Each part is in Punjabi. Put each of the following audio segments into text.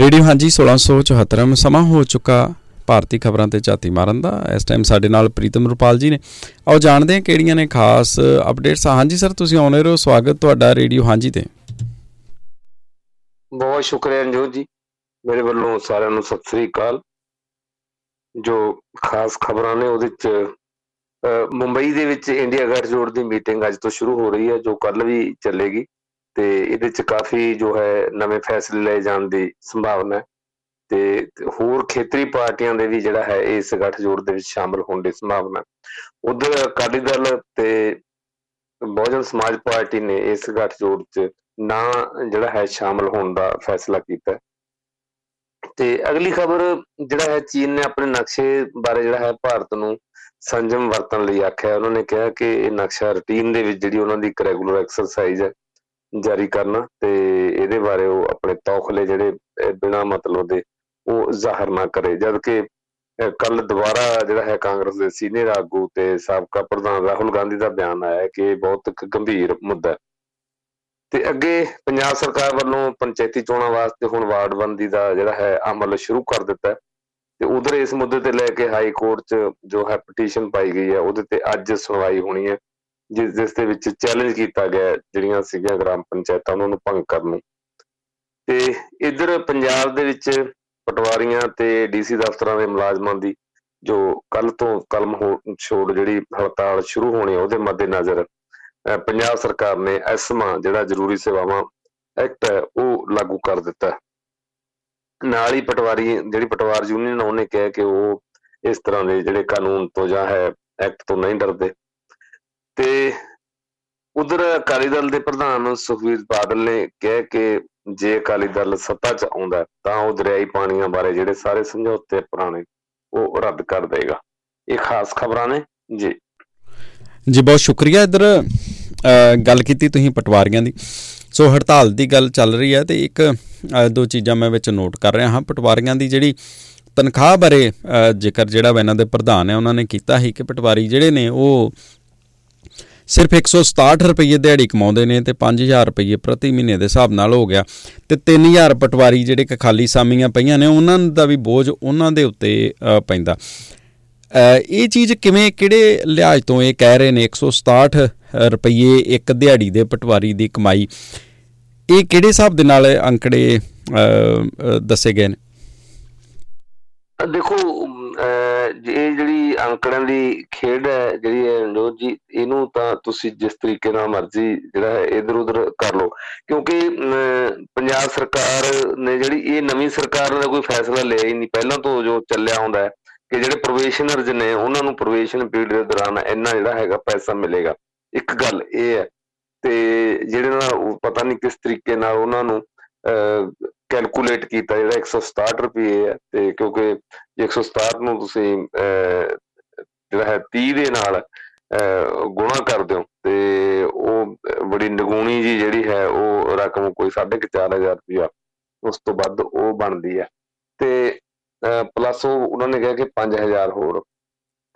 ਰੇਡੀਓ ਹਾਂਜੀ 1674 ਸਮਾਂ ਹੋ ਚੁੱਕਾ ਭਾਰਤੀ ਖਬਰਾਂ ਤੇ ਝਾਤੀ ਮਾਰਨ ਦਾ। ਇਸ ਟਾਈਮ ਸਾਡੇ ਨਾਲ ਪ੍ਰੀਤਮ ਰੁਪਾਲ ਜੀ ਨੇ। ਆਓ ਜਾਣਦੇ ਹਾਂ ਕਿਹੜੀਆਂ ਨੇ ਖਾਸ ਅਪਡੇਟਸ ਹਾਂਜੀ ਸਰ, ਤੁਸੀਂ ਆਉਣੇ ਰਹੋ। ਸਵਾਗਤ ਤੁਹਾਡਾ ਰੇਡੀਓ ਹਾਂਜੀ ਤੇ। ਬਹੁਤ ਸ਼ੁਕਰੀਆ ਅਨਜੋਤ ਜੀ। ਮੇਰੇ ਵੱਲੋਂ ਸਾਰਿਆਂ ਨੂੰ ਸਤਿ ਸ੍ਰੀ ਅਕਾਲ। ਜੋ ਖਾਸ ਖਬਰਾਂ ਨੇ ਉਹਦੇ ਚ ਮੁੰਬਈ ਦੇ ਵਿੱਚ ਇੰਡੀਆ ਗੱਠਜੋੜ ਦੀ ਮੀਟਿੰਗ ਅੱਜ ਤੋਂ ਸ਼ੁਰੂ ਹੋ ਰਹੀ ਹੈ, ਜੋ ਕੱਲ ਵੀ ਚੱਲੇਗੀ। ਤੇ ਇਹਦੇ ਚ ਕਾਫੀ ਜੋ ਹੈ ਨਵੇਂ ਫੈਸਲੇ ਲਏ ਜਾਣ ਦੀ ਸੰਭਾਵਨਾ ਹੈ। ਤੇ ਹੋਰ ਖੇਤਰੀ ਪਾਰਟੀਆਂ ਦੇ ਵੀ ਜਿਹੜਾ ਹੈ ਇਸ ਗੱਠਜੋੜ ਦੇ ਵਿੱਚ ਸ਼ਾਮਲ ਹੋਣ ਦੀ ਸੰਭਾਵਨਾ ਉਧਰ ਅਕਾਲੀ ਦਲ ਤੇ ਬਹੁਜਨ ਸਮਾਜ ਪਾਰਟੀ ਨੇ ਇਸ ਗੱਠਜੋੜ 'ਚ ਨਾ ਜਿਹੜਾ ਹੈ ਸ਼ਾਮਲ ਹੋਣ ਦਾ ਫੈਸਲਾ ਕੀਤਾ ਤੇ ਅਗਲੀ ਖਬਰ ਜਿਹੜਾ ਹੈ ਚੀਨ ਨੇ ਆਪਣੇ ਨਕਸ਼ੇ ਬਾਰੇ ਜਿਹੜਾ ਹੈ ਭਾਰਤ ਨੂੰ ਸੰਜਮ ਵਰਤਣ ਲਈ ਆਖਿਆ ਉਹਨਾਂ ਨੇ ਕਿਹਾ ਕਿ ਇਹ ਨਕਸ਼ਾ ਰੁਟੀਨ ਦੇ ਵਿੱਚ ਜਿਹੜੀ ਉਹਨਾਂ ਦੀ ਇੱਕ ਰੈਗੂਲਰ ਐਕਸਰਸਾਈਜ਼ ਹੈ ਜਾਰੀ ਕਰਨਾ ਤੇ ਇਹਦੇ ਬਾਰੇ ਉਹ ਆਪਣੇ ਤੌਖਲੇ ਜਿਹੜੇ ਬਿਨਾ ਮਤਲਬ ਦੇ ਉਹ ਜ਼ਾਹਰ ਨਾ ਕਰੇ। ਜਦ ਕਿ ਕੱਲ ਦੁਬਾਰਾ ਜਿਹੜਾ ਹੈ ਕਾਂਗਰਸ ਦੇ ਸੀਨੀਅਰ ਆਗੂ ਤੇ ਸਾਬਕਾ ਪ੍ਰਧਾਨ ਰਾਹੁਲ ਗਾਂਧੀ ਦਾ ਬਿਆਨ ਆਇਆ ਕਿ ਇਹ ਬਹੁਤ ਇੱਕ ਗੰਭੀਰ ਮੁੱਦਾ ਤੇ ਅੱਗੇ ਪੰਜਾਬ ਸਰਕਾਰ ਵੱਲੋਂ ਪੰਚਾਇਤੀ ਚੋਣਾਂ ਵਾਸਤੇ ਹੁਣ ਵਾਰਡਬੰਦੀ ਦਾ ਜਿਹੜਾ ਹੈ ਅਮਲ ਸ਼ੁਰੂ ਕਰ ਦਿੱਤਾ ਤੇ ਉਧਰ ਇਸ ਮੁੱਦੇ ਤੇ ਲੈ ਕੇ ਹਾਈ ਕੋਰਟ 'ਚ ਜੋ ਹੈ ਪਟੀਸ਼ਨ ਪਾਈ ਗਈ ਹੈ, ਉਹਦੇ ਤੇ ਅੱਜ ਸੁਣਵਾਈ ਹੋਣੀ ਹੈ। ਜਿਸ ਜਿਸ ਦੇ ਵਿੱਚ ਚੈਲੰਜ ਕੀਤਾ ਗਿਆ ਜਿਹੜੀਆਂ ਸੀਗੀਆਂ ਗ੍ਰਾਮ ਪੰਚਾਇਤਾਂ ਉਹਨਾਂ ਨੂੰ ਭੰਗ ਕਰਨ ਨੂੰ। ਤੇ ਇਧਰ ਪੰਜਾਬ ਦੇ ਵਿੱਚ ਪਟਵਾਰੀਆਂ ਤੇ ਡੀਸੀ ਦਫ਼ਤਰਾਂ ਦੇ ਮੁਲਾਜ਼ਮਾਂ ਦੀ ਜੋ ਕੱਲ ਤੋਂ ਕਲਮ ਛੋੜ ਜਿਹੜੀ ਹੜਤਾਲ ਸ਼ੁਰੂ ਹੋਣੀ ਉਹਦੇ ਮੱਦੇ ਨਜ਼ਰ ਪੰਜਾਬ ਸਰਕਾਰ ਨੇ ਐਸਮਾ ਜਿਹੜਾ ਜ਼ਰੂਰੀ ਸੇਵਾਵਾਂ ਐਕਟ ਹੈ, ਉਹ ਲਾਗੂ ਕਰ ਦਿੱਤਾ ਨਾਲ ਹੀ ਪਟਵਾਰੀ, ਜਿਹੜੀ ਪਟਵਾਰ ਯੂਨੀਅਨ ਉਹਨੇ ਕਿਹਾ ਕਿ ਉਹ ਇਸ ਤਰ੍ਹਾਂ ਦੇ ਜਿਹੜੇ ਕਾਨੂੰਨ ਤੋਂ ਜਾਂ ਹੈ, ਐਕਟ ਤੋਂ ਨਹੀਂ ਡਰਦੇ। ਤੇ ਉਧਰ ਅਕਾਲੀ ਦਲ ਦੇ ਪ੍ਰਧਾਨ ਸੁਖਵੀਰ ਬਾਦਲ ਨੇ ਕਿਹਾ ਕਿ ਜੇ ਅਕਾਲੀ ਦਲ ਸੱਤਾ 'ਚ ਆਉਂਦਾ ਤਾਂ ਉਹ ਦਰਿਆਈ ਪਾਣੀਆਂ ਬਾਰੇ ਜਿਹੜੇ ਸਾਰੇ ਸਮਝੌਤੇ ਪੁਰਾਣੇ, ਉਹ ਰੱਦ ਕਰ ਦੇਗਾ। ਇਹ ਖਾਸ ਖਬਰਾਂ ਨੇ, ਜੀ। ਜੀ, ਬਹੁਤ ਸ਼ੁਕਰੀਆ ਇਧਰ ਗੱਲ ਕੀਤੀ ਤੁਸੀਂ ਪਟਵਾਰੀਆਂ ਦੀ। ਸੋ ਹੜਤਾਲ ਦੀ ਗੱਲ ਚੱਲ ਰਹੀ ਹੈ ਤੇ ਇੱਕ ਦੋ ਚੀਜ਼ਾਂ ਮੈਂ ਵਿੱਚ ਨੋਟ ਕਰ ਰਿਹਾ ਹਾਂ। ਪਟਵਾਰੀਆਂ ਦੀ ਜਿਹੜੀ ਤਨਖਾਹ ਬਾਰੇ ਜ਼ਿਕਰ ਜਿਹੜਾ ਇਹਨਾਂ ਦੇ ਪ੍ਰਧਾਨ ਹੈ, ਉਹਨਾਂ ਨੇ ਕੀਤਾ ਸੀ ਕਿ ਪਟਵਾਰੀ ਜਿਹੜੇ ਨੇ ਉਹ ਸਿਰਫ 167 ਰੁਪਏ ਦਿਹਾੜੀ ਕਮਾਉਂਦੇ ਨੇ ਤੇ 5000 ਰੁਪਏ ਪ੍ਰਤੀ ਮਹੀਨੇ ਦੇ ਹਿਸਾਬ ਨਾਲ ਹੋ ਗਿਆ। ਤੇ 3000 ਪਟਵਾਰੀ ਜਿਹੜੇ ਕਿ ਖਾਲੀ ਸਾਮੀਆਂ ਪਈਆਂ ਨੇ, ਉਹਨਾਂ ਦਾ ਵੀ ਬੋਝ ਉਹਨਾਂ ਦੇ ਉੱਤੇ ਪੈਂਦਾ। ਇਹ ਚੀਜ਼ ਕਿਵੇਂ, ਕਿਹੜੇ ਲਿਹਾਜ਼ ਤੋਂ ਇਹ ਕਹਿ ਰਹੇ ਨੇ? 167 ਰੁਪਏ ਇੱਕ ਦਿਹਾੜੀ ਦੇ ਪਟਵਾਰੀ ਦੀ ਕਮਾਈ। ਇਹ ਕਿਹੜੇ ਹਿਸਾਬ ਦੇ ਨਾਲ ਅੰਕੜੇ ਦੱਸੇ ਗਏ ਨੇ? ਦੇਖੋ ਇਹ ਜਿਹੜੀ ਅੰਕੜਿਆਂ ਦੀ ਖੇਡ ਹੈ, ਜਿਹੜੀ ਹੈ ਨੋਜ ਜੀ, ਇਹਨੂੰ ਤਾਂ ਤੁਸੀਂ ਜਿਸ ਤਰੀਕੇ ਨਾਲ ਮਰਜ਼ੀ ਜਿਹੜਾ ਹੈ, ਇਧਰ ਉਧਰ ਕਰ ਲਓ। ਕਿਉਂਕਿ ਪੰਜਾਬ ਸਰਕਾਰ ਨੇ ਜਿਹੜੀ, ਇਹ ਨਵੀਂ ਸਰਕਾਰ ਨੇ ਕੋਈ ਫੈਸਲਾ ਲਿਆ ਹੀ ਨਹੀਂ। ਪਹਿਲਾਂ ਤੋਂ ਜੋ ਚੱਲਿਆ ਆਉਂਦਾ ਹੈ ਕਿ ਜਿਹੜੇ ਪ੍ਰੋਵੇਸ਼ਨਰਸ ਨੇ, ਉਹਨਾਂ ਨੂੰ ਪ੍ਰੋਵੇਸ਼ਨ ਪੀਰੀਅਡ ਦੇ ਦੌਰਾਨ ਇੰਨਾ ਜਿਹੜਾ ਹੈਗਾ ਪੈਸਾ ਮਿਲੇਗਾ। ਇੱਕ ਗੱਲ ਇਹ ਹੈ, ਤੇ ਜਿਹੜੇ ਨਾਲ ਪਤਾ ਨਹੀਂ ਕਿਸ ਤਰੀਕੇ ਨਾਲ ਉਹਨਾਂ ਨੂੰ ਕੈਲਕੂਲੇਟ ਕੀਤਾ, ਜਿਹੜਾ 167 ਰੁਪਏ ਹੈ, ਤੇ ਕਿਉਂਕਿ ਜੇ 167 ਨੂੰ ਤੁਸੀਂ ਜਿਹੜਾ ਹੈ 30 ਦੇ ਨਾਲ ਗੁਣਾ ਕਰ ਦਿਓ, ਤੇ ਉਹ ਬੜੀ ਨਗੂਣੀ ਜੀ ਜਿਹੜੀ ਹੈ, ਉਹ ਰਕਮ ਕੋਈ 4500 ਰੁਪਇਆ ਉਸ ਤੋਂ ਵੱਧ ਉਹ ਬਣਦੀ ਹੈ। ਤੇ ਪਲੱਸ ਉਹ ਉਹਨਾਂ ਨੇ ਕਿਹਾ ਕਿ 5000 ਹੋਰ।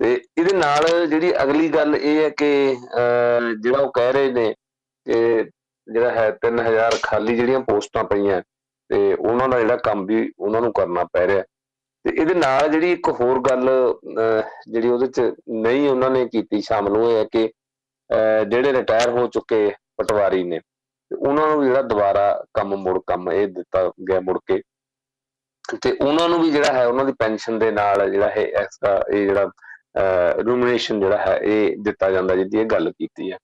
ਤੇ ਇਹਦੇ ਨਾਲ ਜਿਹੜੀ ਅਗਲੀ ਗੱਲ ਇਹ ਹੈ ਕਿ ਜਿਹੜਾ ਉਹ ਕਹਿ ਰਹੇ ਨੇ ਕਿ ਜਿਹੜਾ ਹੈ 3000 ਖਾਲੀ ਜਿਹੜੀਆਂ ਪੋਸਟਾਂ ਪਈਆਂ ਤੇ ਉਹਨਾਂ ਦਾ ਜਿਹੜਾ ਕੰਮ ਵੀ ਉਹਨਾਂ ਨੂੰ ਕਰਨਾ ਪੈ ਰਿਹਾ। ਤੇ ਇਹਦੇ ਨਾਲ ਜਿਹੜੀ ਇੱਕ ਹੋਰ ਗੱਲ ਜਿਹੜੀ ਉਹਦੇ ਚ ਨਹੀਂ ਉਹਨਾਂ ਨੇ ਕੀਤੀ ਸ਼ਾਮਲ ਹੋਏ ਹੈ ਕਿ ਜਿਹੜੇ ਰਿਟਾਇਰ ਹੋ ਚੁੱਕੇ ਪਟਵਾਰੀ ਨੇ ਉਹਨਾਂ ਨੂੰ ਜਿਹੜਾ ਦੁਬਾਰਾ ਕੰਮ ਮੁੜ, ਕੰਮ ਇਹ ਦਿੱਤਾ ਗਿਆ ਮੁੜ ਕੇ। ਤੇ ਉਹਨਾਂ ਨੂੰ ਵੀ ਜਿਹੜਾ ਹੈ, ਉਹਨਾਂ ਦੀ ਪੈਨਸ਼ਨ ਦੇ ਨਾਲ ਜਿਹੜਾ ਹੈ ਐਕਸਟਰਾ ਇਹ ਜਿਹੜਾ ਰੂਮਨੇਸ਼ਨ ਜਿਹੜਾ ਹੈ, ਇਹ ਦਿੱਤਾ ਜਾਂਦਾ ਜਿਹਦੀ ਇਹ ਗੱਲ ਕੀਤੀ ਹੈ।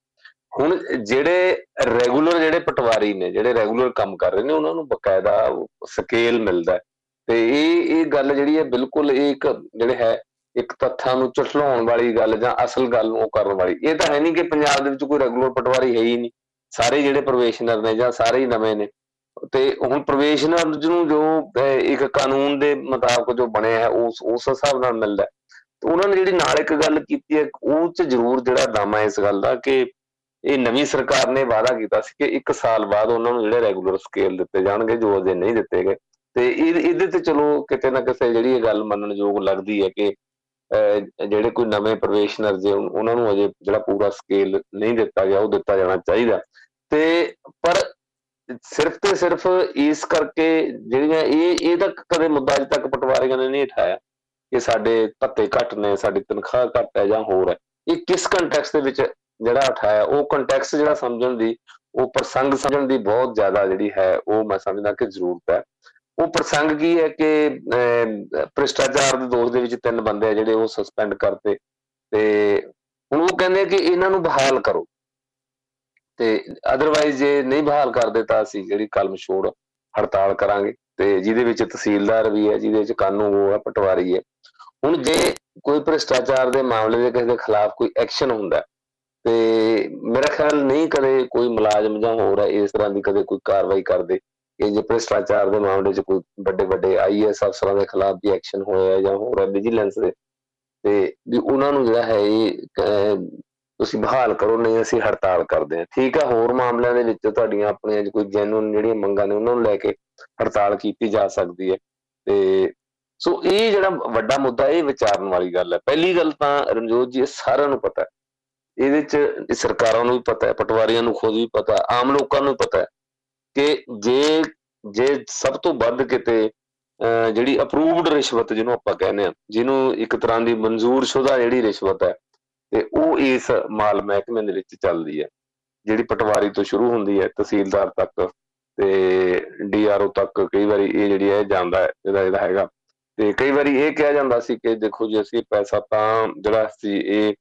ਹੁਣ ਜਿਹੜੇ ਰੈਗੂਲਰ ਜਿਹੜੇ ਪਟਵਾਰੀ ਨੇ, ਜਿਹੜੇ ਰੈਗੂਲਰ ਕੰਮ ਕਰ ਰਹੇ ਨੇ, ਉਹਨਾਂ ਨੂੰ ਬਕਾਇਦਾ ਸਕੇਲ ਮਿਲਦਾ ਤੇ ਇਹ ਇਹ ਗੱਲ ਜਿਹੜੀ ਹੈ ਬਿਲਕੁਲ ਇੱਕ ਜਿਹੜੇ ਹੈ, ਇੱਕ ਤੱਥਾਂ ਨੂੰ ਚਟਲਾਉਣ ਵਾਲੀ ਗੱਲ ਜਾਂ ਅਸਲ ਗੱਲ ਨੂੰ ਕਰਨ ਵਾਲੀ। ਇਹ ਤਾਂ ਹੈ ਨਹੀਂ ਕਿ ਪੰਜਾਬ ਦੇ ਵਿੱਚ ਕੋਈ ਰੈਗੂਲਰ ਪਟਵਾਰੀ ਹੈ ਹੀ ਨਹੀਂ। ਸਾਰੇ ਜਿਹੜੇ ਪ੍ਰੋਵੇਸ਼ਨਰ ਨੇ ਜਾਂ ਸਾਰੇ ਹੀ ਨਵੇਂ ਨੇ। ਤੇ ਹੁਣ ਪ੍ਰੋਵੇਸ਼ਨਰ ਨੂੰ ਜੋ ਇੱਕ ਕਾਨੂੰਨ ਦੇ ਮੁਤਾਬਕ ਜੋ ਬਣਿਆ ਹੈ, ਉਸ ਉਸ ਹਿਸਾਬ ਨਾਲ ਮਿਲਦਾ ਤੇ ਉਹਨਾਂ ਨੇ ਜਿਹੜੀ ਨਾਲ ਇੱਕ ਗੱਲ ਕੀਤੀ ਹੈ, ਉਹ ਚ ਜ਼ਰੂਰ ਜਿਹੜਾ ਦਾਮਾ ਇਸ ਗੱਲ ਦਾ ਕਿ ਇਹ ਨਵੀਂ ਸਰਕਾਰ ਨੇ ਵਾਅਦਾ ਕੀਤਾ ਸੀ ਕਿ 1 ਸਾਲ ਬਾਅਦ ਉਹਨਾਂ ਨੂੰ ਜਿਹੜੇ ਰੈਗੂਲਰ ਸਕੇਲ ਦਿੱਤੇ ਜਾਣਗੇ, ਜੋ ਅਜੇ ਨਹੀਂ ਦਿੱਤੇ ਗਏ। ਤੇ ਇਹਦੇ ਤੇ ਚਲੋ ਕਿਤੇ ਨਾ ਕਿਤੇ ਜਿਹੜੀ ਇਹ ਗੱਲ ਮੰਨਣਯੋਗ ਲੱਗਦੀ ਹੈ ਕਿ ਜਿਹੜੇ ਕੋਈ ਨਵੇਂ ਪ੍ਰੋਫੈਸ਼ਨਲ ਜੇ ਉਹਨਾਂ ਨੂੰ ਅਜੇ ਜਿਹੜਾ ਪੂਰਾ ਸਕੇਲ ਨਹੀਂ ਦਿੱਤਾ ਗਿਆ, ਉਹ ਦਿੱਤਾ ਜਾਣਾ ਚਾਹੀਦਾ। ਤੇ ਪਰ ਸਿਰਫ ਤੇ ਸਿਰਫ ਇਸ ਕਰਕੇ ਜਿਹੜੀਆਂ ਇਹ ਇਹ ਤਾਂ ਕਦੇ ਮੁੱਦਾ ਅਜੇ ਤੱਕ ਪਟਵਾਰੀਆਂ ਨੇ ਨਹੀਂ ਉਠਾਇਆ ਕਿ ਸਾਡੇ ਭੱਤੇ ਘੱਟ ਨੇ, ਸਾਡੀ ਤਨਖਾਹ ਘੱਟ ਹੈ ਜਾਂ ਹੋਰ ਹੈ। ਇਹ ਕਿਸ ਕੰਟੈਕਸਟ ਦੇ ਵਿੱਚ ਜਿਹੜਾ ਉਠਾਇਆ, ਉਹ ਕੰਟੈਕਸਟ ਜਿਹੜਾ ਸਮਝਣ ਦੀ, ਉਹ ਪ੍ਰਸੰਗ ਸਮਝਣ ਦੀ ਬਹੁਤ ਜ਼ਿਆਦਾ ਜਿਹੜੀ ਹੈ, ਉਹ ਮੈਂ ਸਮਝਦਾ ਕਿ ਜ਼ਰੂਰਤ ਹੈ। ਉਹ ਪ੍ਰਸੰਗ ਕੀ ਹੈ ਕਿ ਭ੍ਰਿਸ਼ਟਾਚਾਰ ਦੇ ਦੋਸ਼ ਦੇ ਵਿੱਚ ਤਿੰਨ ਬੰਦੇ ਆ ਜਿਹੜੇ ਉਹ ਸਸਪੈਂਡ ਕਰਤੇ। ਤੇ ਹੁਣ ਉਹ ਕਹਿੰਦੇ ਕਿ ਇਹਨਾਂ ਨੂੰ ਬਹਾਲ ਕਰੋ। ਤੇ ਅਦਰਵਾਈਜ਼ ਜੇ ਨਹੀਂ ਬਹਾਲ ਕਰਦੇ ਤਾਂ ਅਸੀਂ ਜਿਹੜੀ ਕਲਮ ਛੋੜ ਹੜਤਾਲ ਕਰਾਂਗੇ। ਤੇ ਜਿਹਦੇ ਵਿੱਚ ਤਹਿਸੀਲਦਾਰ ਵੀ ਹੈ, ਜਿਹਦੇ ਵਿੱਚ ਕਾਨੂੰਨ ਉਹ ਹੈ, ਪਟਵਾਰੀ ਹੈ। ਹੁਣ ਜੇ ਕੋਈ ਭ੍ਰਿਸ਼ਟਾਚਾਰ ਦੇ ਮਾਮਲੇ ਦੇ ਕਿਸੇ ਦੇ ਖਿਲਾਫ ਕੋਈ ਐਕਸ਼ਨ ਹੁੰਦਾ ਤੇ ਮੇਰਾ ਖਿਆਲ ਨਹੀਂ ਕਦੇ ਕੋਈ ਮੁਲਾਜ਼ਮ ਜਾਂ ਹੋਰ ਹੈ ਇਸ ਤਰ੍ਹਾਂ ਦੀ ਕਦੇ ਕੋਈ ਕਾਰਵਾਈ ਕਰਦੇ ਕਿ ਜੇ ਭ੍ਰਿਸ਼ਟਾਚਾਰ ਦੇ ਮਾਮਲੇ 'ਚ ਕੋਈ ਵੱਡੇ ਵੱਡੇ ਆਈਐਸ ਅਫਸਰਾਂ ਦੇ ਖਿਲਾਫ ਵੀ ਐਕਸ਼ਨ ਹੋਇਆ ਜਾਂ ਹੋਰ ਹੈ ਵਿਜੀਲੈਂਸ ਦੇ, ਤੇ ਵੀ ਉਹਨਾਂ ਨੂੰ ਜਿਹੜਾ ਹੈ ਇਹ ਤੁਸੀਂ ਬਹਾਲ ਕਰੋ, ਨਹੀਂ ਅਸੀਂ ਹੜਤਾਲ ਕਰਦੇ ਹਾਂ। ਠੀਕ ਹੈ, ਹੋਰ ਮਾਮਲਿਆਂ ਦੇ ਵਿੱਚ ਤੁਹਾਡੀਆਂ ਆਪਣੀਆਂ ਕੋਈ ਜੈਨੂਨ ਜਿਹੜੀਆਂ ਮੰਗਾਂ ਨੇ ਉਹਨਾਂ ਨੂੰ ਲੈ ਕੇ ਹੜਤਾਲ ਕੀਤੀ ਜਾ ਸਕਦੀ ਹੈ। ਤੇ ਸੋ ਇਹ ਜਿਹੜਾ ਵੱਡਾ ਮੁੱਦਾ, ਇਹ ਵਿਚਾਰਨ ਵਾਲੀ ਗੱਲ ਹੈ। ਪਹਿਲੀ ਗੱਲ ਤਾਂ ਰਣਜੋਤ ਜੀ ਸਾਰਿਆਂ ਨੂੰ ਪਤਾ ਹੈ। ਇਹਦੇ ਚ ਸਰਕਾਰਾਂ ਨੂੰ ਵੀ ਪਤਾ ਹੈ, ਪਟਵਾਰੀਆਂ ਨੂੰ ਖੁਦ ਵੀ ਪਤਾ ਹੈ, ਆਮ ਲੋਕਾਂ ਨੂੰ ਪਤਾ ਹੈ ਕਿ ਜੇ ਜੇ ਸਭ ਤੋਂ ਵੱਧ ਕਿਤੇ ਜਿਹੜੀ ਅਪਰੂਵਡ ਰਿਸ਼ਵਤ ਜਿਹਨੂੰ ਆਪਾਂ ਕਹਿੰਦੇ ਆ ਜਿਹਨੂੰ ਇੱਕ ਤਰ੍ਹਾਂ ਦੀ ਮਨਜ਼ੂਰਸ਼ੁਦਾ ਜਿਹੜੀ ਰਿਸ਼ਵਤ ਹੈ ਤੇ ਉਹ ਇਸ ਮਾਲ ਮਹਿਕਮੇ ਦੇ ਵਿੱਚ ਚੱਲਦੀ ਹੈ, ਜਿਹੜੀ ਪਟਵਾਰੀ ਤੋਂ ਸ਼ੁਰੂ ਹੁੰਦੀ ਹੈ, ਤਹਿਸੀਲਦਾਰ ਤੱਕ ਤੇ ਡੀਆਰਓ ਤੱਕ ਕਈ ਵਾਰੀ ਇਹ ਜਿਹੜੀ ਹੈ ਜਾਂਦਾ ਹੈ, ਇਹਦਾ ਜਿਹੜਾ ਹੈਗਾ ਤੇ ਕਈ ਵਾਰੀ ਇਹ ਕਿਹਾ ਜਾਂਦਾ ਸੀ ਕਿ ਦੇਖੋ ਜੀ ਅਸੀਂ ਪੈਸਾ ਤਾਂ ਜਿਹੜਾ ਸੀ ਇਹ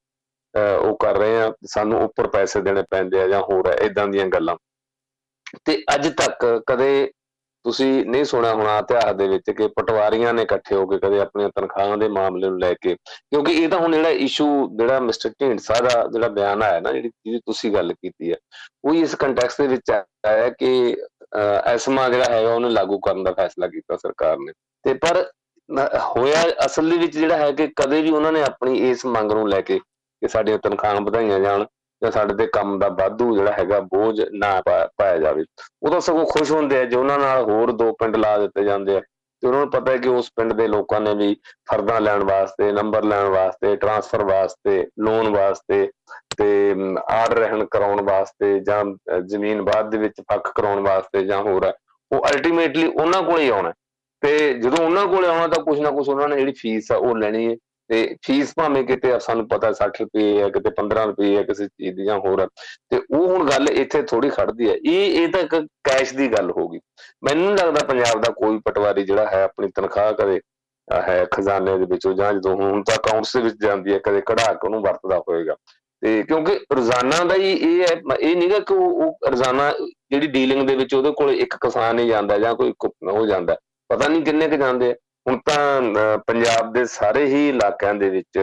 ਉਹ ਕਰ ਰਹੇ ਆ ਸਾਨੂੰ ਉੱਪਰ ਪੈਸੇ ਦੇਣੇ ਪੈਂਦੇ ਆ ਜਾਂ ਹੋਰ ਹੈ ਇਦਾਂ ਦੀਆਂ ਗੱਲਾਂ। ਤੇ ਅੱਜ ਤੱਕ ਕਦੇ ਤੁਸੀਂ ਨਹੀਂ ਸੁਣਿਆ ਹੋਣਾ ਇਤਿਹਾਸ ਦੇ ਵਿੱਚ ਕਿ ਪਟਵਾਰੀਆਂ ਨੇ ਇਕੱਠੇ ਹੋ ਕੇ ਕਦੇ ਆਪਣੀਆਂ ਤਨਖਾਹਾਂ ਦੇ ਮਾਮਲੇ ਨੂੰ ਲੈ ਕੇ, ਕਿਉਂਕਿ ਇਹ ਤਾਂ ਹੁਣ ਜਿਹੜਾ ਇਸ਼ੂ ਜਿਹੜਾ ਮਿਸਟਰ ਢੀਂਡਸਾ ਦਾ ਜਿਹੜਾ ਬਿਆਨ ਆਇਆ ਨਾ, ਜਿਹੜੀ ਜਿਹਦੀ ਤੁਸੀਂ ਗੱਲ ਕੀਤੀ ਹੈ ਉਹ ਇਸ ਕੰਟੈਕਸਟ ਦੇ ਵਿੱਚ ਆਇਆ ਕਿ ਐਸਮਾ ਜਿਹੜਾ ਹੈਗਾ ਉਹਨੂੰ ਲਾਗੂ ਕਰਨ ਦਾ ਫੈਸਲਾ ਕੀਤਾ ਸਰਕਾਰ ਨੇ। ਤੇ ਪਰ ਹੋਇਆ ਅਸਲ ਦੇ ਵਿੱਚ ਜਿਹੜਾ ਹੈ ਕਿ ਕਦੇ ਵੀ ਉਹਨਾਂ ਨੇ ਆਪਣੀ ਇਸ ਮੰਗ ਨੂੰ ਲੈ ਕੇ ਕਿ ਸਾਡੀਆਂ ਤਨਖਾਹਾਂ ਵਧਾਈਆਂ ਜਾਣ ਜਾਂ ਸਾਡੇ ਤੇ ਕੰਮ ਦਾ ਵਾਧੂ ਜਿਹੜਾ ਹੈਗਾ ਬੋਝ ਨਾ ਪਾਇਆ ਜਾਵੇ। ਉਹ ਤਾਂ ਸਗੋਂ ਖੁਸ਼ ਹੁੰਦੇ ਆ ਜੇ ਉਹਨਾਂ ਨਾਲ ਹੋਰ ਦੋ ਪਿੰਡ ਲਾ ਦਿੱਤੇ ਜਾਂਦੇ ਆ। ਤੇ ਉਹਨਾਂ ਨੂੰ ਪਤਾ ਹੈ ਕਿ ਉਸ ਪਿੰਡ ਦੇ ਲੋਕਾਂ ਨੇ ਵੀ ਫਰਦਾਂ ਲੈਣ ਵਾਸਤੇ, ਨੰਬਰ ਲੈਣ ਵਾਸਤੇ, ਟ੍ਰਾਂਸਫਰ ਵਾਸਤੇ, ਲੋਨ ਵਾਸਤੇ ਤੇ ਆਰਡਰ ਰਹਿਣ ਕਰਾਉਣ ਵਾਸਤੇ ਜਾਂ ਜ਼ਮੀਨ ਬਾਅਦ ਦੇ ਵਿੱਚ ਪੱਕ ਕਰਾਉਣ ਵਾਸਤੇ ਜਾਂ ਹੋਰ ਉਹ ਅਲਟੀਮੇਟਲੀ ਉਹਨਾਂ ਕੋਲ ਹੀ ਆਉਣਾ। ਤੇ ਜਦੋਂ ਉਹਨਾਂ ਕੋਲ ਆਉਣਾ ਤਾਂ ਕੁਝ ਨਾ ਕੁਝ ਉਹਨਾਂ ਨੇ ਜਿਹੜੀ ਫੀਸ ਆ ਉਹ ਲੈਣੀ ਹੈ ਤੇ ਫੀਸ ਭਾਵੇਂ ਕਿਤੇ ਸਾਨੂੰ ਪਤਾ 60 ਰੁਪਏ ਹੈ ਕਿਤੇ 15 ਰੁਪਏ ਹੈ ਕਿਸੇ ਚੀਜ਼ ਦੀ ਜਾਂ ਹੋਰ ਤੇ ਉਹ ਹੁਣ ਗੱਲ ਇੱਥੇ ਥੋੜੀ ਖੜਦੀ ਹੈ ਇਹ ਇਹ ਤਾਂ ਇੱਕ ਕੈਸ਼ ਦੀ ਗੱਲ ਹੋਗੀ ਮੈਨੂੰ ਨਹੀਂ ਲੱਗਦਾ ਪੰਜਾਬ ਦਾ ਕੋਈ ਪਟਵਾਰੀ ਜਿਹੜਾ ਹੈ ਆਪਣੀ ਤਨਖਾਹ ਕਦੇ ਹੈ ਖਜ਼ਾਨੇ ਦੇ ਵਿੱਚੋਂ ਜਾਂ ਜਦੋਂ ਹੁਣ ਤਾਂ ਅਕਾਊਂਟਸ ਦੇ ਵਿੱਚ ਜਾਂਦੀ ਹੈ ਕਦੇ ਕਢਾ ਕੇ ਉਹਨੂੰ ਵਰਤਦਾ ਹੋਏਗਾ। ਤੇ ਕਿਉਂਕਿ ਰੋਜ਼ਾਨਾ ਦਾ ਹੀ ਇਹ ਹੈ ਇਹ ਨਹੀਂਗਾ ਕਿ ਉਹ ਰੋਜ਼ਾਨਾ ਜਿਹੜੀ ਡੀਲਿੰਗ ਦੇ ਵਿੱਚ ਉਹਦੇ ਕੋਲ ਇੱਕ ਕਿਸਾਨ ਹੀ ਜਾਂਦਾ ਜਾਂ ਕੋਈ ਹੋ ਜਾਂਦਾ। ਪਤਾ ਨਹੀਂ ਕਿੰਨੇ ਕ ਜਾਂਦੇ ਆ। ਹੁਣ ਤਾਂ ਪੰਜਾਬ ਦੇ ਸਾਰੇ ਹੀ ਇਲਾਕਿਆਂ ਦੇ ਵਿੱਚ